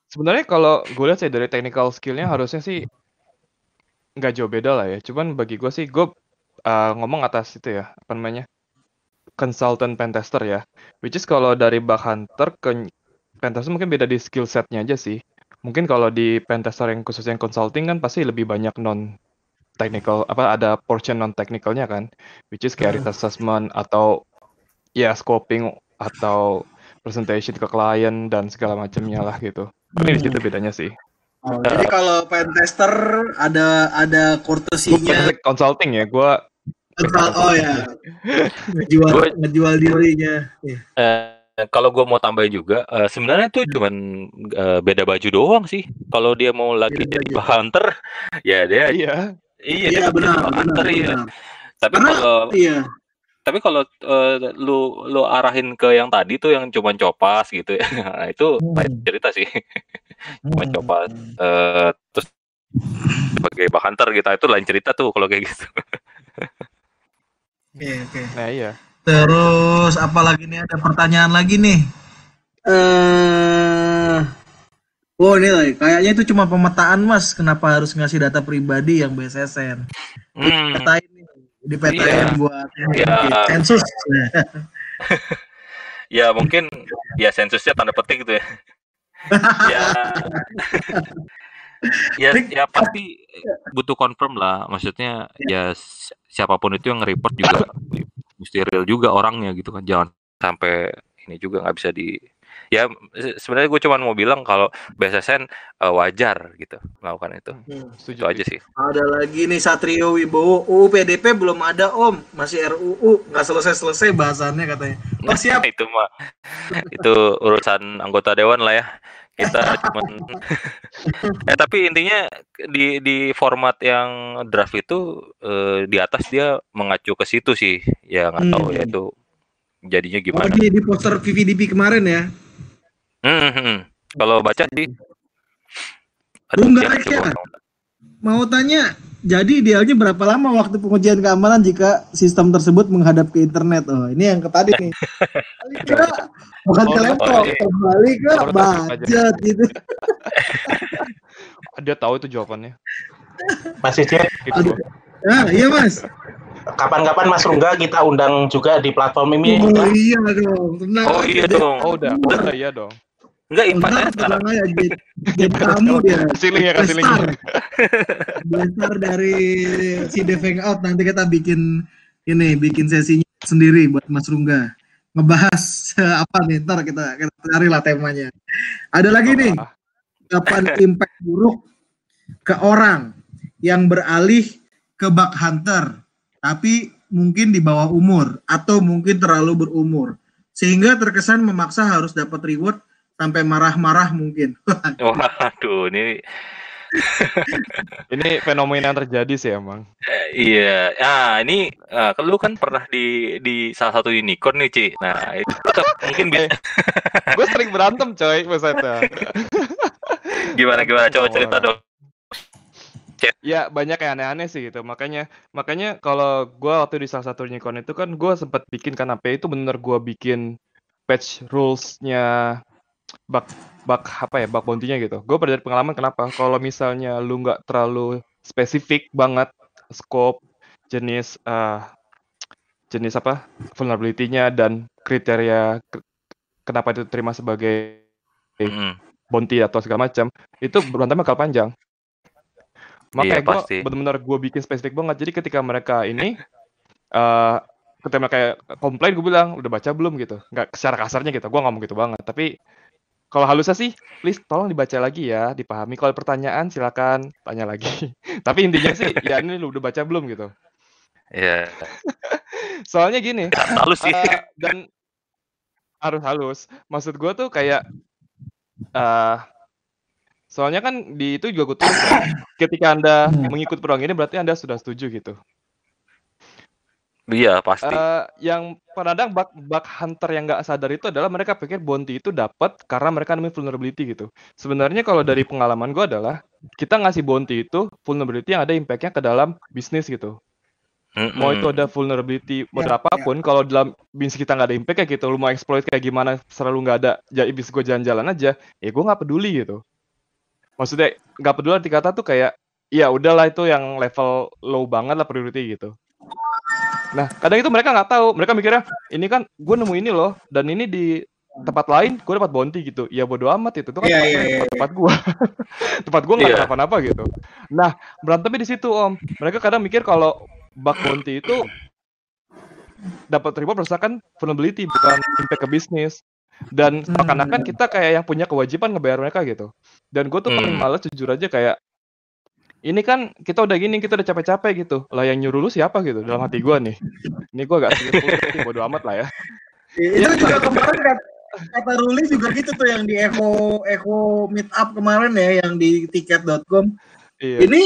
Sebenarnya kalau gue lihat sih dari technical skillnya harusnya sih nggak jauh beda lah ya. Cuman bagi gue sih gue uh, ngomong atas itu ya apa namanya consultant pentester ya. Which is kalau dari bug hunter ke pentester mungkin beda di skill setnya aja sih. Mungkin kalau di pentester yang khusus yang consulting kan pasti lebih banyak non technical apa ada portion non technicalnya kan. Which is kayak risk assessment atau ya scoping atau presentation ke klien dan segala macamnya lah gitu. Ini di situ bedanya sih. Oh, jadi kalau pentester ada ada Gue courtesy-nya consulting ya, gue oh ya ngejual Gua- ngejual dirinya. Eh, kalau gue mau tambahin juga, uh, sebenarnya tuh cuman uh, beda baju doang sih. Kalau dia mau lagi beda jadi baju. hunter, ya dia iya iya, iya benar, hunter iya. Tapi kalau iya. Tapi kalau uh, lu lu arahin ke yang tadi tuh yang cuma copas gitu ya, nah, itu hmm. cerita sih. cuma hmm. copas uh, terus sebagai bak hunter gitu, itu lain cerita tuh kalau kayak gitu. Oke, okay, oke. Okay. Nah, iya. Terus apalagi nih ada pertanyaan lagi nih. Eh uh, Oh ini lah, kayaknya itu cuma pemetaan mas. Kenapa harus ngasih data pribadi yang BSSN? Hmm. Petain nih, dipetain iya. buat ya. sensus. ya mungkin ya sensusnya tanda petik gitu ya. ya ya ya pasti butuh confirm lah maksudnya ya siapa pun itu yang report juga mesti real juga orangnya gitu kan jangan sampai ini juga nggak bisa di ya sebenarnya gue cuma mau bilang kalau BSSN uh, wajar gitu melakukan itu. Hmm, setuju itu aja sih. Ada lagi nih Satrio Wibowo. UU PDP belum ada om. Masih RUU nggak selesai selesai bahasannya katanya. Oh siap. itu mah. Itu urusan anggota dewan lah ya. Kita cuma eh tapi intinya di di format yang draft itu eh, di atas dia mengacu ke situ sih. Ya nggak tahu ya hmm. itu jadinya gimana. Oh, di, di poster VVDP kemarin ya hmm, hmm, hmm. kalau baca sih Aduh, ya, mau tanya jadi idealnya berapa lama waktu pengujian keamanan jika sistem tersebut menghadap ke internet? Oh, ini yang ke tadi nih. bukan ke laptop, kembali ke budget gitu. Dia tahu itu jawabannya. Masih cek. Gitu. Ah, iya Mas. Kapan-kapan Mas Rungga kita undang juga di platform ini. Oh iya dong, tenang. Oh iya dong. Oh udah, udah iya dong. Enggak impactnya sekarang. aja jadi, jadi kamu dia. Kasih link ya, kasih link. Besar dari si Deveng Out nanti kita bikin ini, bikin sesinya sendiri buat Mas Rungga. Ngebahas apa nih, ntar kita, kita cari lah temanya. Ada lagi nih, kapan impact buruk ke orang yang beralih ke bug hunter, tapi mungkin di bawah umur atau mungkin terlalu berumur, sehingga terkesan memaksa harus dapat reward sampai marah-marah mungkin. Waduh, ini ini fenomena yang terjadi sih emang. Eh, iya, ah ini uh, lu kan pernah di di salah satu unicorn nih, Ci. Nah, itu mungkin bisa. gue sering berantem, coy, maksudnya. gimana gimana coba cerita dong. Ya banyak yang aneh-aneh sih gitu. Makanya makanya kalau gue waktu di salah satu unicorn itu kan gue sempat bikin kan apa itu bener gue bikin patch rules-nya bak bak apa ya, bak bounty-nya gitu. Gue pada pengalaman kenapa, kalau misalnya lu nggak terlalu spesifik banget scope, jenis, uh, jenis apa, vulnerability-nya dan kriteria kenapa itu terima sebagai mm. bounty atau segala macam, itu berantem bakal panjang. Makanya iya, gue benar-benar gue bikin spesifik banget. Jadi ketika mereka ini, uh, ketika mereka komplain gue bilang, "Udah baca belum?" Gitu. Nggak secara kasarnya gitu, gue ngomong gitu banget. Tapi kalau halusnya sih, please tolong dibaca lagi ya, dipahami. Kalau pertanyaan silakan tanya lagi. Tapi intinya sih, ya ini lu udah baca belum gitu. Iya. Soalnya gini. Halus sih. Uh, dan harus halus. Maksud gue tuh kayak, uh, soalnya kan di itu juga gue tulis ketika anda hmm. mengikut program ini berarti anda sudah setuju gitu. Iya pasti. Uh, yang kadang bug bug hunter yang nggak sadar itu adalah mereka pikir bounty itu dapat karena mereka nemuin vulnerability gitu. Sebenarnya kalau dari pengalaman gue adalah kita ngasih bounty itu vulnerability yang ada impactnya ke dalam bisnis gitu. Mm-hmm. Mau itu ada vulnerability mau ya, apa pun, ya. kalau dalam bisnis kita nggak ada impact kayak gitu, lu mau exploit kayak gimana, selalu nggak ada, jadi bisnis gue jalan-jalan aja, ya gue nggak peduli gitu. Maksudnya nggak peduli arti kata tuh kayak, ya udahlah itu yang level low banget lah priority gitu. Nah, kadang itu mereka nggak tahu. Mereka mikirnya, ini kan gue nemu ini loh, dan ini di tempat lain gue dapat bounty gitu. Ya bodo amat itu. Itu kan yeah, tempat, yeah, yeah. tempat gue. tempat gue nggak yeah. kenapa-napa gitu. Nah, berantemnya di situ om. Mereka kadang mikir kalau bug bounty itu dapat terima berdasarkan vulnerability bukan impact ke bisnis dan hmm. seakan-akan kita kayak yang punya kewajiban ngebayar mereka gitu dan gue tuh hmm. paling males jujur aja kayak ini kan kita udah gini, kita udah capek-capek gitu. Lah yang nyuruh lu siapa gitu dalam hati gua nih. Ini gua gak serius bodo amat lah ya. Itu juga kemarin kan kata Ruli juga gitu tuh yang di Echo Echo Meetup kemarin ya yang di tiket.com. Iya. Ini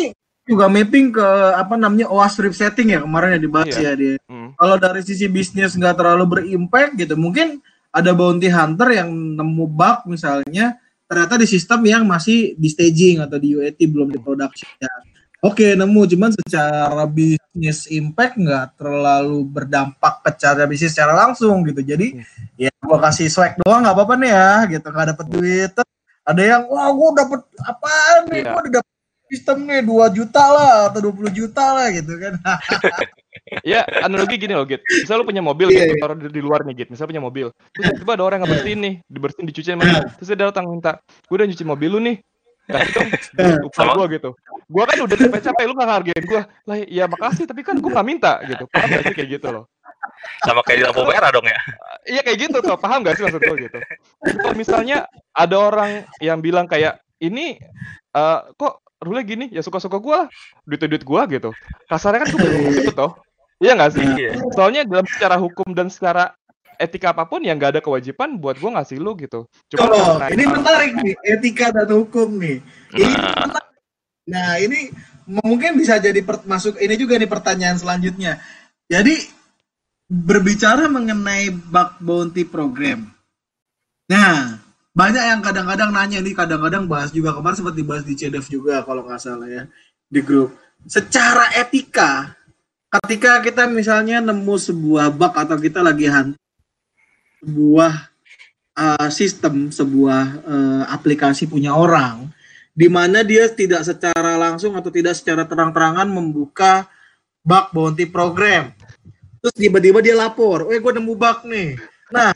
juga mapping ke apa namanya OAS strip setting ya kemarin yang dibahas Iya. ya dia. Hmm. Kalau dari sisi bisnis nggak terlalu berimpact gitu, mungkin ada bounty hunter yang nemu bug misalnya ternyata di sistem yang masih di staging atau di UAT belum di production ya. Oke nemu cuman secara bisnis impact nggak terlalu berdampak ke cara bisnis secara langsung gitu. Jadi ya gua kasih swag doang nggak apa-apa nih ya gitu. Nggak dapet duit. Ada yang wah gua dapet apaan nih? Iya. gua udah dapet sistem nih 2 juta lah atau 20 juta lah gitu kan Ya, analogi gini loh, Git. Misal lu punya mobil Iya, gitu, iya. taruh di, di luar nih, Git. Misal punya mobil. Terus tiba ada orang yang bersihin nih, dibersihin, dicuci sama dia. Terus dia datang minta, gue udah nyuci mobil lu nih. Kasih dong duit upah gua gitu. Gua kan udah capek-capek, lu gak ngargain gua. Lah, ya makasih, tapi kan gua gak minta gitu. Paham gak sih kayak gitu loh? Sama kayak di lampu merah dong ya. Iya kayak gitu tuh, paham gak sih maksud gua gitu? Kalau misalnya ada orang yang bilang kayak, ini eh, kok rule gini, ya suka-suka gua lah. Duit-duit gua gitu. Kasarnya kan ngomong gitu toh. Iya gak sih? Iya. Soalnya dalam secara hukum dan secara etika apa pun yang nggak ada kewajiban buat gua ngasih lu gitu. Cuma Oh, ini menarik nih, etika dan hukum nih. Ini Nah. menarik. Nah, ini mungkin bisa jadi per- masuk ini juga nih pertanyaan selanjutnya. Jadi berbicara mengenai bug bounty program. Nah, banyak yang kadang-kadang nanya nih, kadang-kadang bahas juga kemarin sempat dibahas di CDF juga kalau nggak salah ya di grup. Secara etika, ketika kita misalnya nemu sebuah bug atau kita lagi hunt sebuah uh, sistem sebuah uh, aplikasi punya orang di mana dia tidak secara langsung atau tidak secara terang-terangan membuka bug bounty program. Terus tiba-tiba dia lapor, "Eh, gue nemu bug nih." Nah,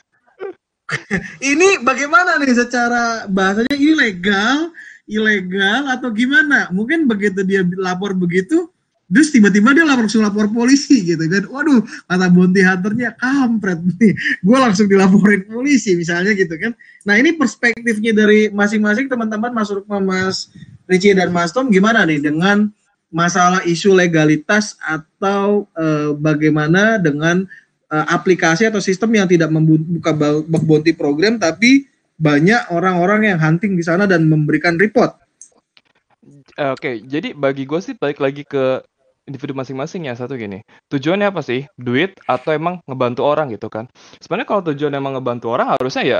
ini bagaimana nih secara bahasanya ini legal, ilegal atau gimana? Mungkin begitu dia lapor begitu, terus tiba-tiba dia langsung lapor polisi gitu kan. Waduh, kata bounty hunternya kampret nih gue langsung dilaporin polisi misalnya gitu kan. Nah ini perspektifnya dari masing-masing teman-teman Mas Rukma, Mas Ricci dan Mas Tom gimana nih dengan masalah isu legalitas atau eh, bagaimana dengan eh, aplikasi atau sistem yang tidak membuka bug bounty program tapi banyak orang-orang yang hunting di sana dan memberikan report. Oke, jadi bagi gue sih balik lagi ke individu masing-masing ya satu gini. Tujuannya apa sih? Duit atau emang ngebantu orang gitu kan? Sebenarnya kalau tujuan emang ngebantu orang harusnya ya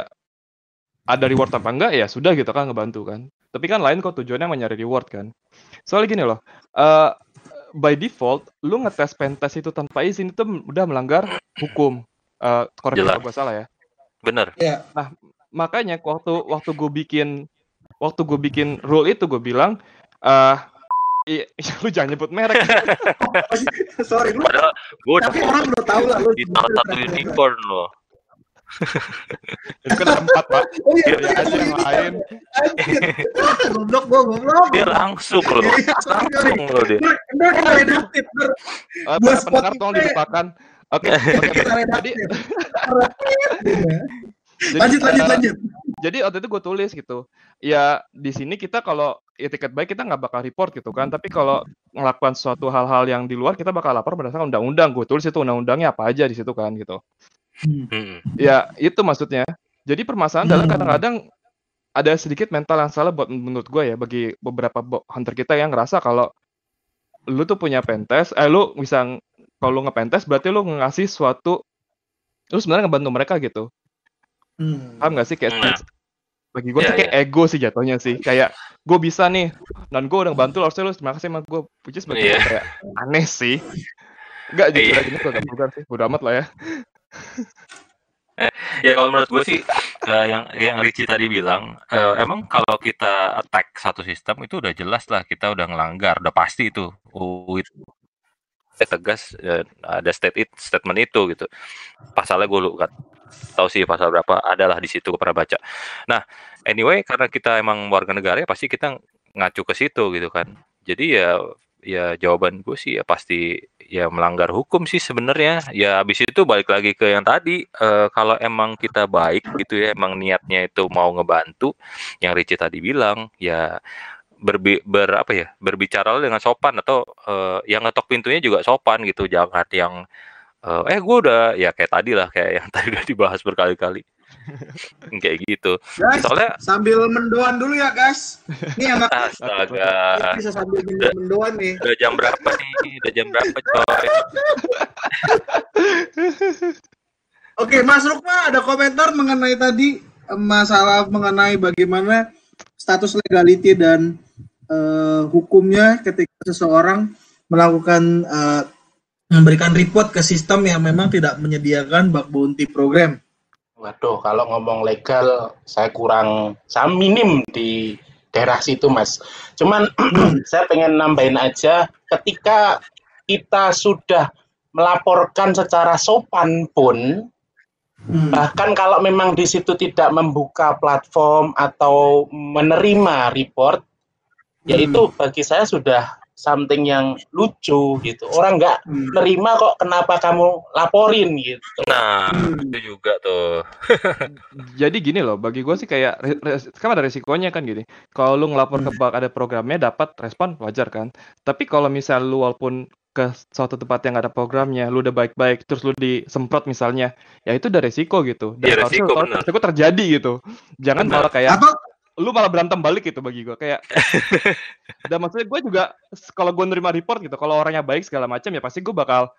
ada reward apa enggak ya sudah gitu kan ngebantu kan. Tapi kan lain kok tujuannya emang nyari reward kan. Soalnya gini loh, eh by default lu ngetes pentest itu tanpa izin itu udah melanggar hukum. Eh koreksi kalau gue salah ya. Bener. makanya waktu waktu gue bikin waktu gue bikin rule itu gue bilang eh i- lu jangan nyebut merek Sorry, lu, Padahal gue udah tapi orang udah tahu lah lu. di salah satu unicorn loh. itu kan ada empat pak Oh iya, ya aja yang lain Anjir. goblok gua goblok. Dia langsung loh. Iya. Langsung loh dia. Eh, Buat pendengar tolong dilupakan oke jadi, Lanjut, lanjut, eh, lanjut. jadi waktu itu gue tulis gitu ya di sini kita kalau etiket baik kita nggak bakal report gitu kan tapi kalau melakukan suatu hal-hal yang di luar kita bakal lapor berdasarkan undang-undang gue tulis itu undang-undangnya apa aja di situ kan gitu Hmm. Ya, itu maksudnya. Jadi permasalahan adalah Hmm. kadang-kadang ada sedikit mental yang salah buat menurut gue ya bagi beberapa bo- hunter kita yang ngerasa kalau lu tuh punya pentes, eh lu bisa kalau lu ngepentes berarti lu ngasih suatu lu sebenarnya ngebantu mereka gitu. Hmm. Paham gak sih kayak Hmm. Bagi gue Iya, tuh kayak ego sih jatuhnya sih. Kayak gue bisa nih dan gue udah bantu lu harusnya lu terima kasih sama gue. Which is bagi Iya. gue kayak aneh sih. Enggak jujur Iya. aja gue gak vulgar sih. Udah amat lah ya. Ya kalau menurut gue sih eh, yang yang Ricci tadi bilang eh, emang kalau kita attack satu sistem itu udah jelas lah kita udah ngelanggar udah pasti itu oh, itu tegas ada state it, statement itu gitu pasalnya gue lupa tahu sih pasal berapa adalah di situ pernah baca. Nah anyway karena kita emang warga negara ya pasti kita ngacu ke situ gitu kan. Jadi ya ya jawaban gue sih ya pasti ya melanggar hukum sih sebenarnya. Ya habis itu balik lagi ke yang tadi eh, kalau emang kita baik gitu ya emang niatnya itu mau ngebantu yang Ricci tadi bilang ya berbi ber apa ya berbicara dengan sopan atau eh, yang ngetok pintunya juga sopan gitu. Jangan yang eh, eh gue udah ya kayak tadi lah kayak yang tadi udah dibahas berkali-kali kayak gitu. Guys, Soalnya sambil mendoan dulu ya guys. Ini anak astaga, bisa sambil mendoan nih. udah jam berapa nih? Udah jam berapa coy? Oke, Mas Rukma ada komentar mengenai tadi eh, masalah mengenai bagaimana status legality dan eh, hukumnya ketika seseorang melakukan eh, memberikan report ke sistem yang memang tidak menyediakan bug bounty program. Waduh, kalau ngomong legal, saya kurang, saya minim di daerah situ, Mas. Cuman saya pengen nambahin aja, ketika kita sudah melaporkan secara sopan pun, Hmm. bahkan kalau memang di situ tidak membuka platform atau menerima report, ya Hmm. itu bagi saya sudah something yang lucu gitu. Orang nggak Hmm. nerima kok, kenapa kamu laporin gitu. Nah, Hmm. itu juga tuh. Jadi gini loh, bagi gue sih kayak kan ada resikonya kan gini. Kalau lu ngelapor ke Hmm. bank ada programnya dapat respon wajar kan. Tapi kalau misal lu walaupun ke suatu tempat yang nggak ada programnya, lu udah baik-baik, terus lu disemprot misalnya, ya itu udah resiko gitu. Dan Iya, resiko, lu tahu bener. resiko terjadi gitu. Jangan Bener. malah kayak Atau lu malah berantem balik gitu bagi gue kayak dan maksudnya gue juga kalau gue nerima report gitu kalau orangnya baik segala macam ya pasti gue bakal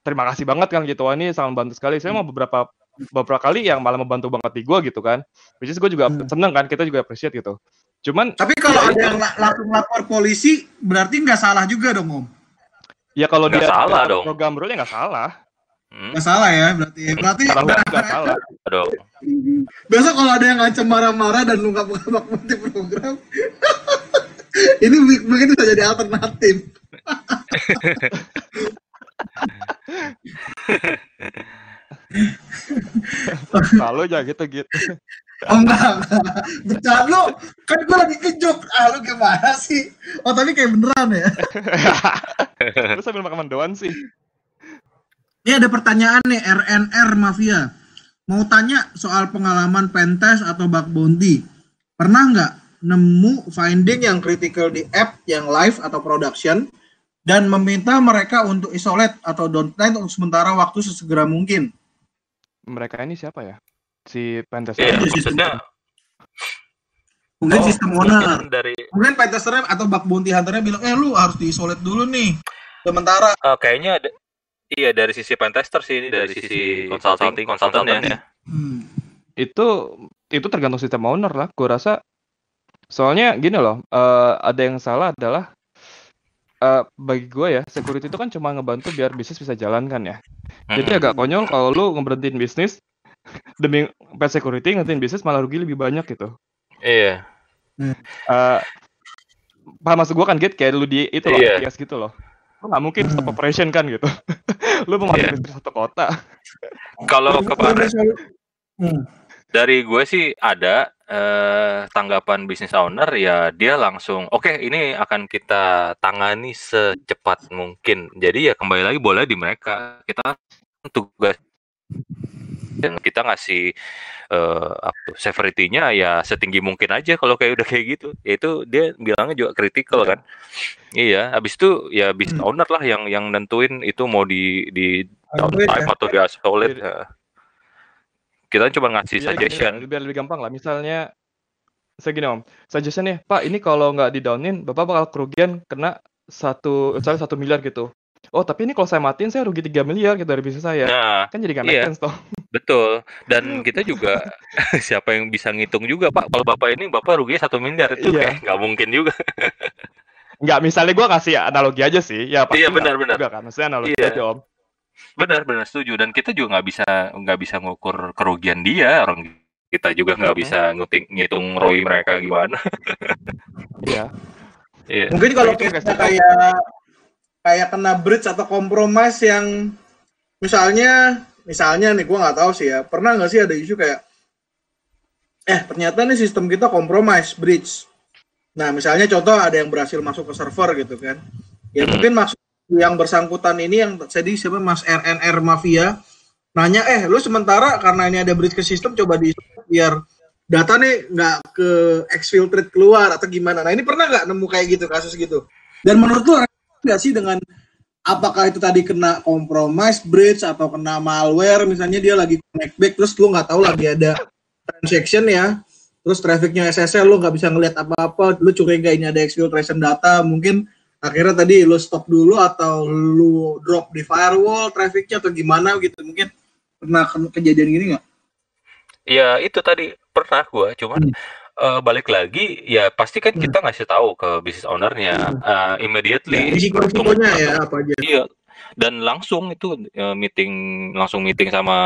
terima kasih banget kan gitu wah ini sangat membantu sekali saya mau beberapa beberapa kali yang malah membantu banget di gue gitu kan which is gue juga Hmm. seneng kan kita juga appreciate gitu cuman tapi kalau Ya, ada yang la- langsung lapor polisi berarti nggak salah juga dong Om. ya kalau Nggak dia salah dong. program rule ya nggak salah Hmm, Nggak salah ya berarti. Berarti kalau nggak nggak salah aduh. besok kalau ada yang ngancam marah-marah dan lu nggak buka bug bounty program, ini mungkin bisa jadi alternatif. kalau aja gitu gitu Oh enggak, enggak. Bercanda lu, kan gue lagi kejok. Ah lu gimana sih? Oh tapi kayak beneran ya? terus sambil makan mendoan sih Ini ada pertanyaan nih, RNR Mafia. Mau tanya soal pengalaman pentest atau bug bounty. Pernah nggak nemu finding yang critical di app yang live atau production dan meminta mereka untuk isolate atau downtime untuk sementara waktu sesegera mungkin? mereka ini siapa ya si pentest Iya, Itu maksudnya Mungkin oh, sistem owner. mungkin dari Mungkin pentesternya atau bug bounty hunternya bilang, eh lu harus diisolate dulu nih. Sementara. eh, kayaknya ada Iya dari sisi pentester sih ini dari sisi consulting konsultan ya. Hmm. itu itu tergantung sistem owner lah gue rasa soalnya gini loh eh, ada yang salah adalah eh, bagi gue ya security itu kan cuma ngebantu biar bisnis bisa jalan kan ya jadi Hmm. agak konyol kalau lu ngeberhentiin bisnis demi pet security ngeberhentiin bisnis malah rugi lebih banyak gitu Iya. Eh paham maksud gue kan Git kayak lu di itu loh. IPS gitu loh lu nggak mungkin stop Hmm. operation kan gitu lu mau masuk satu kota Kalau kemarin Hmm. dari gue sih ada eh, tanggapan bisnis owner ya dia langsung oke ini akan kita tangani secepat mungkin. Jadi ya kembali lagi boleh di mereka. Kita tugas dan kita ngasih apa tuh, severity-nya ya setinggi mungkin aja kalau kayak udah kayak gitu. Itu dia bilangnya juga kritikal kan. Iya, habis itu ya bisnis Hmm. owner lah yang yang nentuin itu mau di di downtime ya. atau di isolate. Ya. Kita cuma ngasih Biar- suggestion. biar, biar lebih gampang lah misalnya saya gini om suggestion nih pak ini kalau nggak di downin bapak bakal kerugian kena satu misalnya satu miliar gitu oh tapi ini kalau saya matiin saya rugi 3 miliar gitu dari bisnis saya Nah, kan jadi nggak make iya. sense toh betul. Dan kita juga siapa yang bisa ngitung juga, Pak. Kalau Bapak ini Bapak ruginya satu miliar itu Iya. kayak nggak mungkin juga. nggak misalnya gua kasih analogi aja sih ya pasti Iya, nggak benar-benar. juga kan maksudnya analogi Iya. aja om Benar, benar setuju. Dan kita juga nggak bisa nggak bisa ngukur kerugian dia. Orang kita juga nggak bisa nguting, ngitung ROI mereka gimana. iya Iya. Mungkin kalau Itu kita kayak kayak kena bridge atau kompromis yang misalnya misalnya nih gua nggak tahu sih ya. Pernah nggak sih ada isu kayak eh ternyata nih sistem kita kompromis bridge nah misalnya contoh ada yang berhasil masuk ke server gitu kan. Ya mungkin maksud yang bersangkutan ini yang tadi siapa Mas RNR Mafia nanya eh lu sementara karena ini ada bridge ke sistem coba di biar data nih nggak ke exfiltrate keluar atau gimana. Nah ini pernah nggak nemu kayak gitu kasus gitu? Dan menurut lu nggak sih dengan apakah itu tadi kena compromise bridge atau kena malware misalnya dia lagi connect back terus lu nggak tahu lagi ada transaction ya terus trafficnya SSL lu nggak bisa ngelihat apa-apa lu curiga ini ada exfiltration data mungkin akhirnya tadi lu stop dulu atau lu drop di firewall trafficnya atau gimana gitu mungkin pernah ke- kejadian gini nggak? Ya itu tadi pernah gua, cuman Hmm. Eh, balik lagi ya pasti kan kita ngasih tahu ke business ownernya eh, immediately. Risiko-risikonya ya apa aja? Iya. Dan langsung itu eh, meeting langsung meeting sama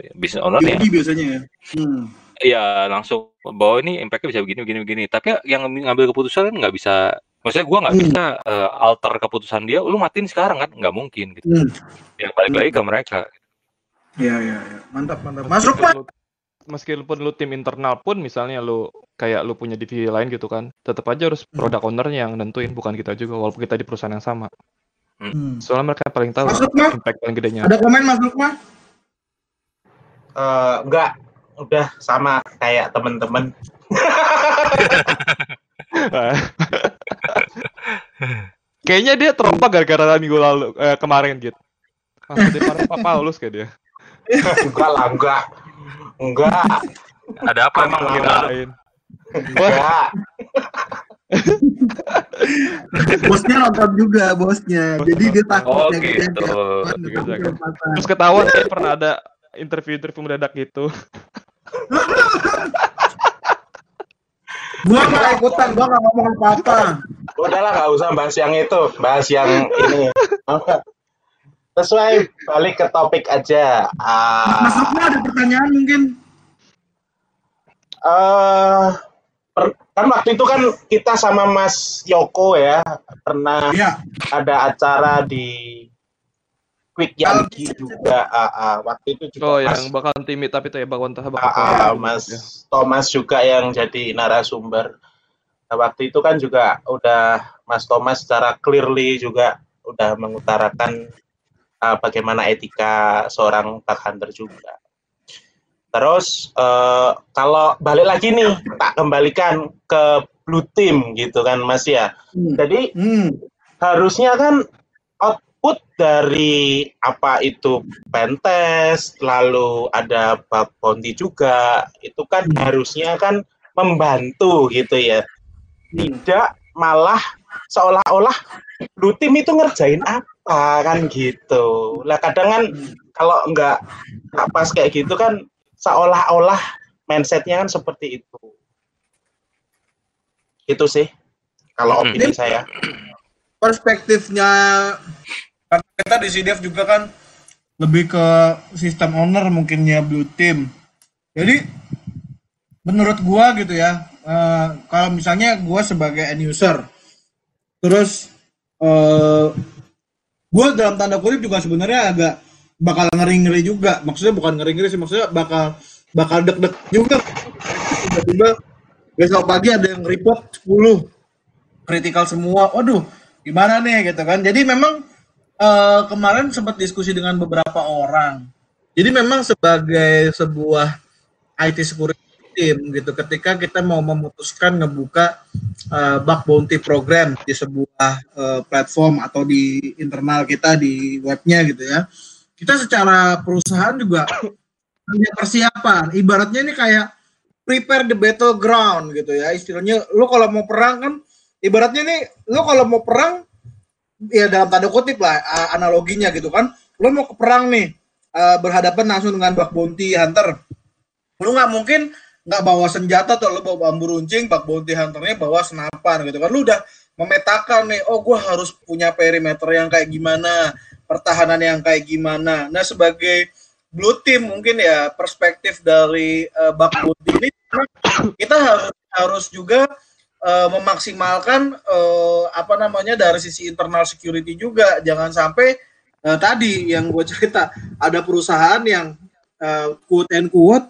eh, business ownernya. Jadi biasanya ya. Hmm. Iya langsung bahwa ini impact-nya bisa begini begini begini. Tapi yang ngambil keputusan kan nggak bisa. Maksudnya gua nggak Hmm. bisa eh, alter keputusan dia. Lu matiin sekarang kan nggak mungkin gitu. Hmm. Ya balik lagi ke mereka. Iya iya iya. Mantap mantap. Masuk Pak. Meskipun lu- tim internal pun misalnya lu kayak lu punya divisi lain gitu kan, tetap aja harus Hmm. product ownernya yang nentuin bukan kita juga walaupun kita di perusahaan yang sama. Hmm. Soalnya mereka paling tahu Masuk impact paling gedenya. Ada komen masuk Mas? Eh, enggak, udah sama kayak temen-temen. Kayaknya dia terompa gara-gara minggu lalu eh, kemarin gitu. Maksudnya kemarin Pak Paulus kayak dia. enggak lah, enggak. Enggak, Ada apa emang. Wah, enggak. bosnya nonton juga bosnya. Jadi dia takut Oh, ya, gitu. Gitu, terus ketahuan kayak pernah ada interview-interview mendadak gitu. Gua nggak ikutan, gua nggak ngomong apa-apa. Udahlah, nggak usah bahas yang itu, bahas yang ini. Sesuai balik ke topik aja. Ah, Mas ada pertanyaan mungkin? eh, per- kan waktu itu kan kita sama Mas Yoko ya pernah Iya. ada acara di Quick Yangi juga. Ah, ah, waktu itu juga Oh, Mas, yang bakal timid tapi itu ya bakal entah bakal ah, Mas Thomas juga yang jadi narasumber. Nah, waktu itu kan juga udah Mas Thomas secara clearly juga udah mengutarakan ah, bagaimana etika seorang bug hunter juga. Terus eh, kalau balik lagi nih, tak kembalikan ke blue team gitu kan Mas ya. Hmm. Jadi Hmm. harusnya kan output dari apa itu pentest, lalu ada bug bounty juga, itu kan harusnya kan membantu gitu ya. Tidak malah seolah-olah blue team itu ngerjain apa kan gitu. Lah kadang kan kalau nggak nggak pas kayak gitu kan seolah-olah mindsetnya kan seperti itu. Itu sih kalau Hmm. opini saya. perspektifnya karena kita di CDF juga kan lebih ke sistem owner mungkinnya blue team. Jadi menurut gua gitu ya, eh, kalau misalnya gua sebagai end user, terus eh, gua dalam tanda kutip juga sebenarnya agak bakal ngeri-ngeri juga. Maksudnya bukan ngeri-ngeri sih, maksudnya bakal bakal deg-deg juga. Tiba-tiba besok pagi ada yang report 10 kritikal semua. Waduh, gimana nih gitu kan. Jadi memang eh, kemarin sempat diskusi dengan beberapa orang. Jadi memang sebagai sebuah IT security team gitu ketika kita mau memutuskan ngebuka eh, bug bounty program di sebuah eh, platform atau di internal kita di webnya gitu ya. Kita secara perusahaan juga punya persiapan. Ibaratnya ini kayak prepare the battleground gitu ya. Istilahnya lu kalau mau perang kan ibaratnya nih lu kalau mau perang ya dalam tanda kutip lah analoginya gitu kan lu mau ke perang nih eh, berhadapan langsung dengan bug bounty hunter lu nggak mungkin nggak bawa senjata atau lu bawa bambu runcing bug bounty hunternya bawa senapan gitu kan. Lu udah memetakan nih oh gua harus punya perimeter yang kayak gimana pertahanan yang kayak gimana. Nah sebagai blue team mungkin ya perspektif dari eh, bug bounty ini kita harus harus juga eh, memaksimalkan eh, apa namanya dari sisi internal security juga. Jangan sampai eh, tadi yang gue cerita ada perusahaan yang eh, quote and quote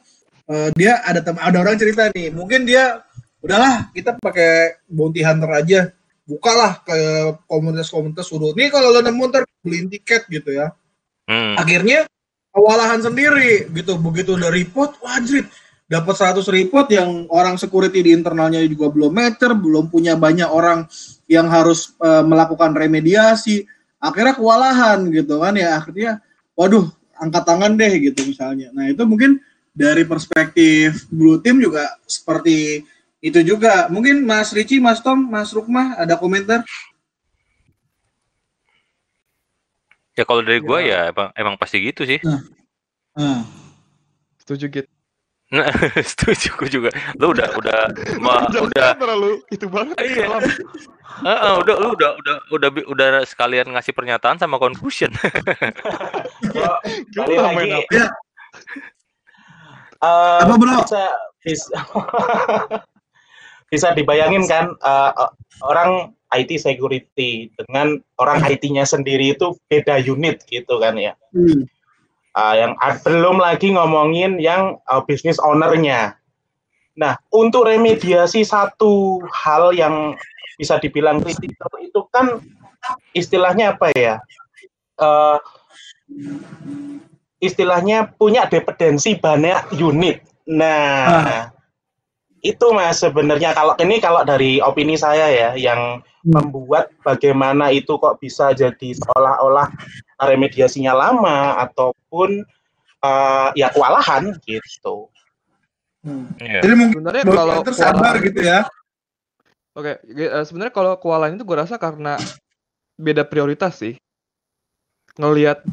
eh, dia ada tem- ada orang cerita nih mungkin dia udahlah kita pakai bounty hunter aja bukalah ke komunitas-komunitas suruh nih kalau lo nemu ntar beliin tiket gitu ya. Hmm. akhirnya kewalahan sendiri gitu. Begitu udah report wajib dapat 100 report yang orang security di internalnya juga belum meter belum punya banyak orang yang harus eh, melakukan remediasi. Akhirnya kewalahan gitu kan ya. Akhirnya waduh angkat tangan deh gitu misalnya. Nah itu mungkin dari perspektif blue team juga seperti itu juga mungkin Mas Ricci Mas Tom Mas Rukmah ada komentar Ya kalau dari gue ya, ya emang, emang pasti gitu sih. Nah. Nah. Setuju gitu. Nah, setuju gue juga. Lu udah udah ma, udah terlalu itu banget. Iya. Uh, uh, udah lu udah udah udah udah sekalian ngasih pernyataan sama conclusion. kali lagi. Ya. Uh, Apa bro? Bisa bisa, bisa dibayangin kan uh, orang IT security dengan orang IT-nya sendiri itu beda unit gitu kan ya. Hmm uh, yang belum lagi ngomongin yang uh, bisnis ownernya. Nah, untuk remediasi satu hal yang bisa dibilang kritikal itu kan istilahnya apa ya? Uh, istilahnya punya dependensi banyak unit. Nah, ah. itu mas sebenarnya kalau ini kalau dari opini saya ya, yang hmm. membuat bagaimana itu kok bisa jadi seolah-olah remediasinya lama ataupun uh, ya kewalahan gitu. Hmm. Yeah. Jadi mungkin sebenarnya kalau tersabar gitu ya. Oke, okay. uh, sebenarnya kalau kewalahan itu gue rasa karena beda prioritas sih. Ngelihat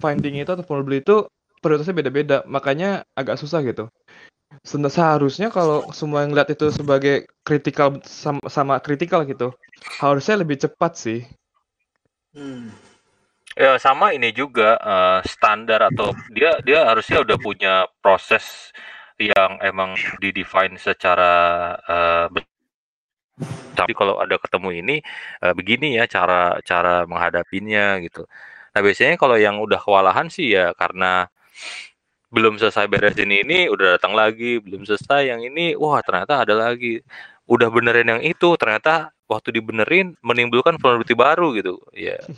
finding itu atau vulnerability itu prioritasnya beda-beda, makanya agak susah gitu. Seharusnya kalau semua yang lihat itu sebagai kritikal sama, sama kritikal gitu, harusnya lebih cepat sih. Hmm. Ya sama ini juga uh, standar atau dia dia harusnya udah punya proses yang emang di-define secara uh, tapi kalau ada ketemu ini uh, begini ya cara cara menghadapinya gitu. Nah biasanya kalau yang udah kewalahan sih ya karena belum selesai beres ini ini udah datang lagi belum selesai yang ini wah ternyata ada lagi. Udah benerin yang itu ternyata waktu dibenerin menimbulkan vulnerability baru gitu. Ya.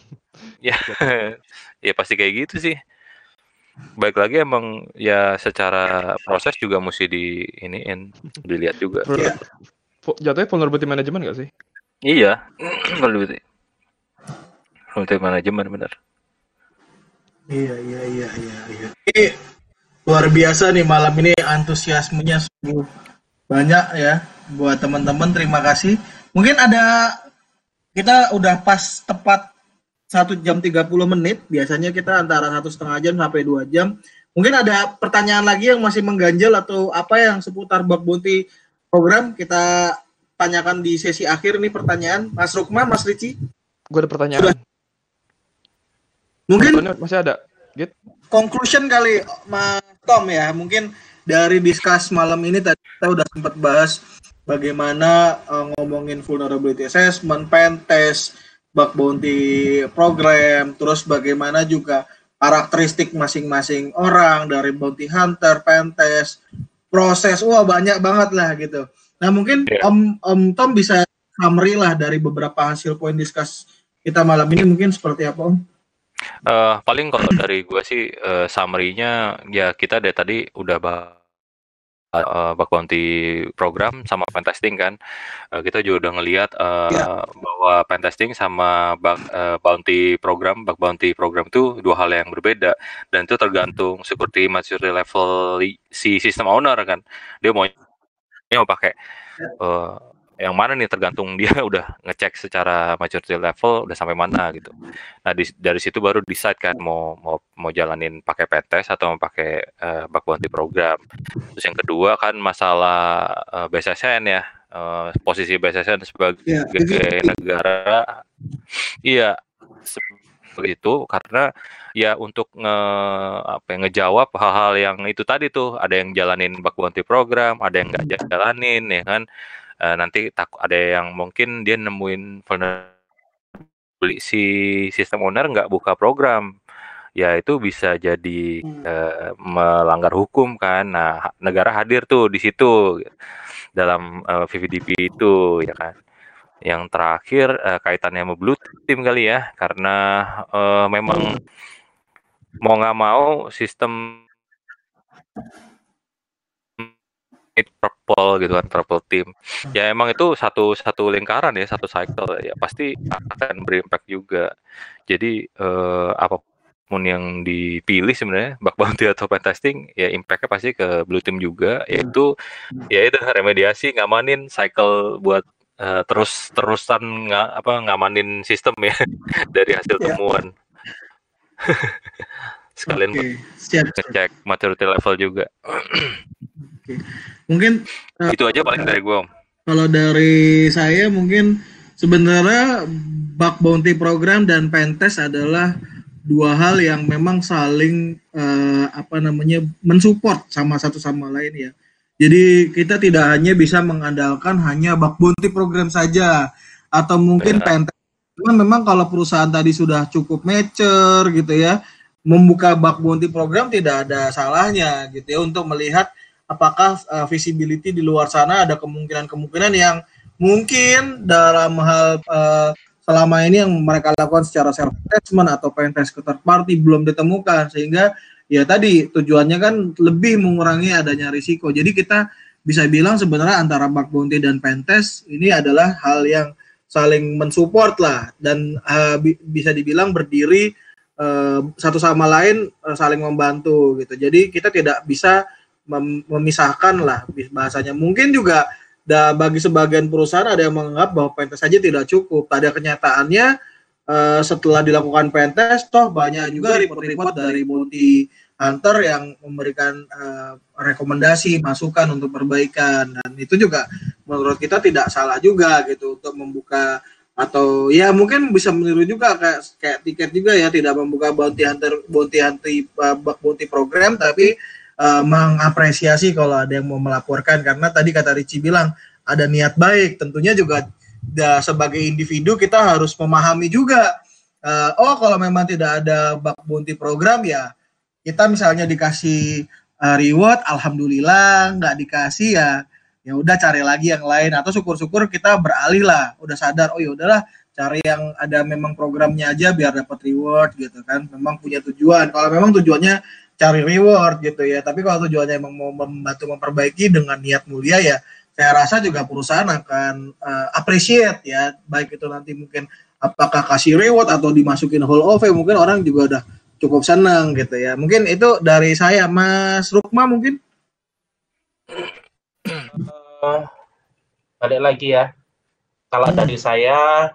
Ya. Ya pasti kayak gitu sih. Baik lagi emang ya secara proses juga mesti di iniin dilihat juga. Ya. jatuhnya vulnerability management gak sih? Iya. Vulnerability. Vulnerability management bener iya iya iya iya iya. Ini luar biasa nih malam ini antusiasmenya sungguh banyak ya. Buat teman-teman terima kasih. Mungkin ada kita udah pas tepat satu jam 30 menit. Biasanya kita antara satu setengah jam sampai dua jam. Mungkin ada pertanyaan lagi yang masih mengganjal atau apa yang seputar bug bounty program? Kita tanyakan di sesi akhir nih pertanyaan. Mas Rukma Mas Ricci? Gue ada pertanyaan. Sudah. Mungkin masih ada gitu conclusion kali Mas Tom ya mungkin dari diskus malam ini tadi kita udah sempat bahas bagaimana uh, ngomongin vulnerability assessment, pen test, bug bounty program, terus bagaimana juga karakteristik masing-masing orang dari bounty hunter, pen test, proses, wah banyak banget lah gitu. Nah mungkin yeah. Om Om Tom bisa summary lah dari beberapa hasil poin diskus kita malam ini mungkin seperti apa Om? Uh, paling kalau dari gue sih uh, summary-nya ya kita dari tadi udah bahas uh, bug bounty program sama pen testing kan. Uh, kita juga udah ngelihat uh, yeah. bahwa pen testing sama bug uh, bounty program bug bounty program itu dua hal yang berbeda. Dan itu tergantung security maturity level si sistem owner kan. Dia mau dia mau pakai uh, yang mana nih tergantung dia udah ngecek secara maturity level udah sampai mana gitu. Nah di, dari situ baru decide kan mau mau mau jalanin pakai PTS atau mau pakai uh, bug bounty program. Terus yang kedua kan masalah uh, eh, BSSN ya uh, posisi BSSN sebagai yeah. negara. Iya begitu karena ya untuk nge apa ya, ngejawab hal-hal yang itu tadi tuh ada yang jalanin bug bounty program, ada yang nggak jalanin ya kan uh, nanti takut ada yang mungkin dia nemuin beli si sistem owner nggak buka program ya itu bisa jadi uh, melanggar hukum kan. Nah negara hadir tuh di situ dalam uh, VVDP itu ya kan. Yang terakhir uh, kaitannya sama blue team kali ya karena uh, memang mau nggak mau sistem purple gitu kan purple team. Ya emang itu satu satu lingkaran ya satu cycle. Ya pasti akan berimpact juga. Jadi eh, apa pun yang dipilih sebenarnya bug bounty atau pen testing ya impactnya pasti ke blue team juga. Yaitu ya itu remediasi ngamanin cycle buat uh, terus terusan nggak apa ngamanin sistem ya dari hasil Ya. temuan. Sekalian siap. ngecek maturity level juga Mungkin itu aja paling dari gue kalau dari saya mungkin sebenarnya bug bounty program dan pentest adalah dua hal yang memang saling eh, apa namanya mensupport sama satu sama lain ya. Jadi kita tidak hanya bisa mengandalkan hanya bug bounty program saja atau mungkin Ya. pentest. Cuma memang kalau perusahaan tadi sudah cukup mature gitu ya, membuka bug bounty program tidak ada salahnya gitu ya untuk melihat apakah uh, visibility di luar sana ada kemungkinan-kemungkinan yang mungkin dalam hal uh, selama ini yang mereka lakukan secara self assessment atau pentest ke third party belum ditemukan sehingga ya tadi tujuannya kan lebih mengurangi adanya risiko. Jadi kita bisa bilang sebenarnya antara bug bounty dan pentest ini adalah hal yang saling mensupport lah dan uh, bi- bisa dibilang berdiri uh, satu sama lain uh, saling membantu gitu. Jadi kita tidak bisa mem- memisahkan lah bahasanya. Mungkin juga da, bagi sebagian perusahaan ada yang menganggap bahwa pentest saja tidak cukup. Pada kenyataannya eh, setelah dilakukan pentest, toh banyak juga report-report dari bounty hunter yang memberikan eh, rekomendasi, masukan untuk perbaikan dan itu juga menurut kita tidak salah juga gitu untuk membuka atau ya mungkin bisa meniru juga kayak kayak tiket juga ya tidak membuka bounty hunter bounty hunter uh, bounty program tapi uh, mengapresiasi kalau ada yang mau melaporkan. Karena tadi kata Ricci bilang ada niat baik. Tentunya juga da, sebagai individu kita harus memahami juga uh, oh kalau memang tidak ada bug bounty program ya kita misalnya dikasih uh, reward alhamdulillah nggak dikasih ya ya udah cari lagi yang lain. Atau syukur-syukur kita beralih lah udah sadar oh ya udahlah cari yang ada memang programnya aja biar dapat reward gitu kan. Memang punya tujuan. Kalau memang tujuannya cari reward gitu ya. Tapi kalau tujuannya emang mau membantu memperbaiki dengan niat mulia ya saya rasa juga perusahaan akan uh, appreciate ya. Baik itu nanti mungkin apakah kasih reward atau dimasukin hall of fame mungkin orang juga udah cukup senang gitu ya. Mungkin itu dari saya. Mas Rukma mungkin? Eh, balik lagi ya. Kalau dari saya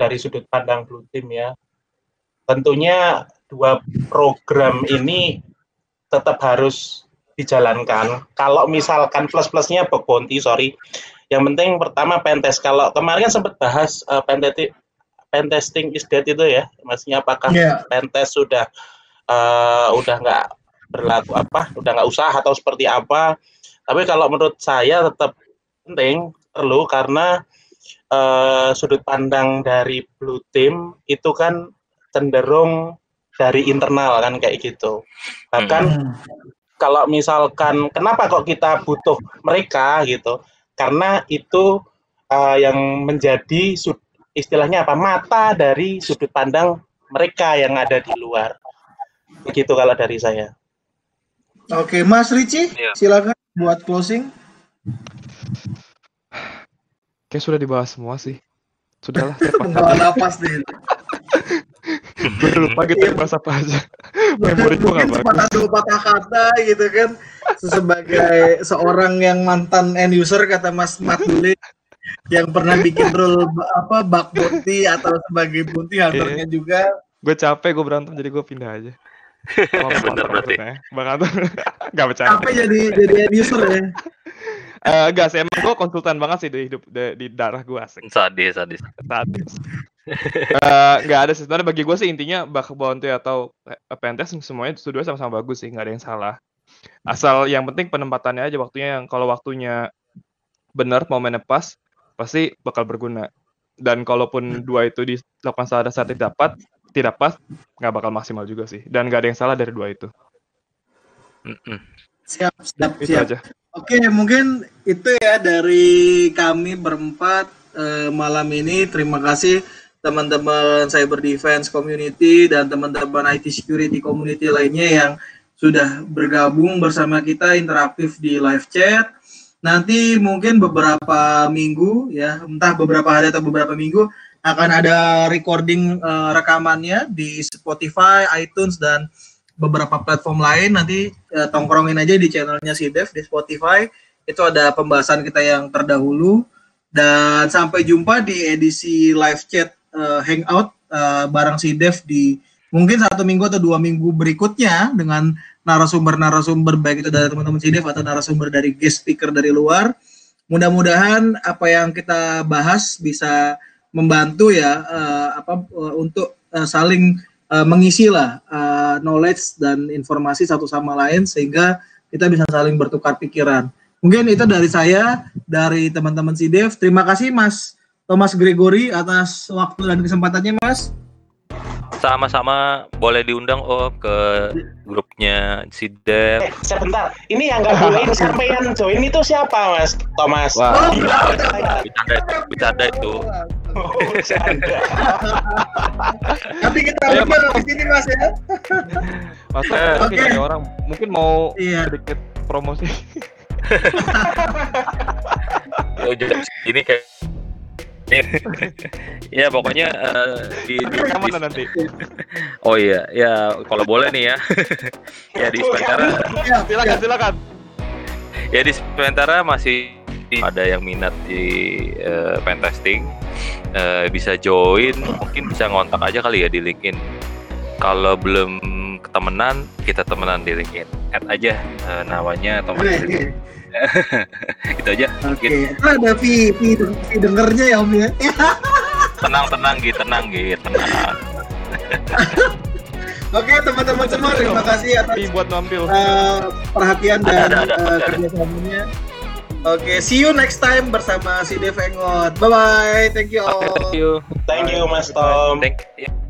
dari sudut pandang Blue Team ya, tentunya dua program ini tetap harus dijalankan. Kalau misalkan plus-plusnya bug bounty, sorry. Yang penting pertama pentest. Kalau kemarin kan sempat bahas uh, pentesti- pentesting is dead itu ya, maksudnya apakah ya pentest sudah eh, udah nggak berlaku apa, udah nggak usah atau seperti apa. Tapi kalau menurut saya tetap penting perlu karena eh, sudut pandang dari blue team itu kan cenderung dari internal kan kayak gitu. Bahkan Hmm. kalau misalkan kenapa kok kita butuh mereka gitu? Karena itu eh, yang menjadi sud- istilahnya apa mata dari sudut pandang mereka yang ada di luar. Begitu kalau dari saya. Oke, Mas Ricci, Iya. silakan buat closing. Kayak sudah dibahas semua sih. Sudahlah. Penggawa napas nih. Gue udah lupa gitu bahas apa aja. Memori gue Mungkin gak sepatah bagus. dua patah kata gitu kan. Sebagai seorang yang mantan end user kata Mas Mat Bule yang pernah bikin role ba- apa bug bounty atau sebagai bounty hunternya juga. Gue capek, gue berantem, jadi gue pindah aja. Oh, Bener berarti. Bang Anton. Gak bercanda. Capek jadi jadi end user ya. Eh, enggak sih, emang gue konsultan banget sih di hidup di, di darah gue asik. sadis sadis Sadis. Eh, nggak ada sih. Sebenarnya bagi gue sih intinya bug bounty atau eh, pentest semuanya dua sama-sama bagus sih nggak ada yang salah. Asal yang penting penempatannya aja waktunya yang kalau waktunya benar momennya pas pasti bakal berguna. Dan kalaupun dua itu dilakukan saat saat tidak dapat tidak pas nggak bakal maksimal juga sih. Dan nggak ada yang salah dari dua itu. Mm-mm. Siap, siap, itu siap. aja. Oke, mungkin itu ya dari kami berempat eh, malam ini. Terima kasih teman-teman Cyber Defense Community dan teman-teman IT Security Community lainnya yang sudah bergabung bersama kita interaktif di live chat. Nanti mungkin beberapa minggu ya, entah beberapa hari atau beberapa minggu akan ada recording uh, rekamannya di Spotify, iTunes dan beberapa platform lain. Nanti uh, tongkrongin aja di channelnya si Dev di Spotify. Itu ada pembahasan kita yang terdahulu dan sampai jumpa di edisi live chat uh, hangout uh, bareng si Dev di mungkin satu minggu atau dua minggu berikutnya dengan narasumber-narasumber baik itu dari teman-teman CDF atau narasumber dari guest speaker dari luar. Mudah-mudahan apa yang kita bahas bisa membantu ya uh, apa uh, untuk uh, saling uh, mengisi lah uh, knowledge dan informasi satu sama lain sehingga kita bisa saling bertukar pikiran. Mungkin itu dari saya, dari teman-teman CDF. Terima kasih Mas Thomas Gregory atas waktu dan kesempatannya Mas. Sama-sama boleh diundang oh ke grupnya si Dev. Eh, sebentar, ini yang nggak boleh sampean join itu siapa Mas Thomas? Wah, bercanda, bercanda itu. Oh, Nanti kita berdua di sini Mas ya. Mas, mungkin Oke. ada orang mungkin mau Iya. sedikit promosi. Oh, jadi ini kayak ya pokoknya eh, di, di, di- mana nanti? oh iya ya kalau boleh nih ya. Ya di sementara Ya, Silakan, silakan. ya di sementara masih ada yang minat di eh, pentesting eh, bisa join mungkin bisa ngontak aja kali ya di LinkedIn. Kalau belum ketemenan kita temenan di LinkedIn. Add aja eh, namanya atau Oke, oke. itu aja Oke, Gitu. itu ada V, V, V dengernya ya Om ya. tenang tenang gitu tenang gitu tenang Oke teman-teman semua terima kasih atas Tapi buat nampil. eh, perhatian dan Ada, ada, ada, ada. kerjasamanya. Oke, see you next time bersama si Dev Engot. Bye bye, thank you all. thank you Thank you Mas Tom. thank you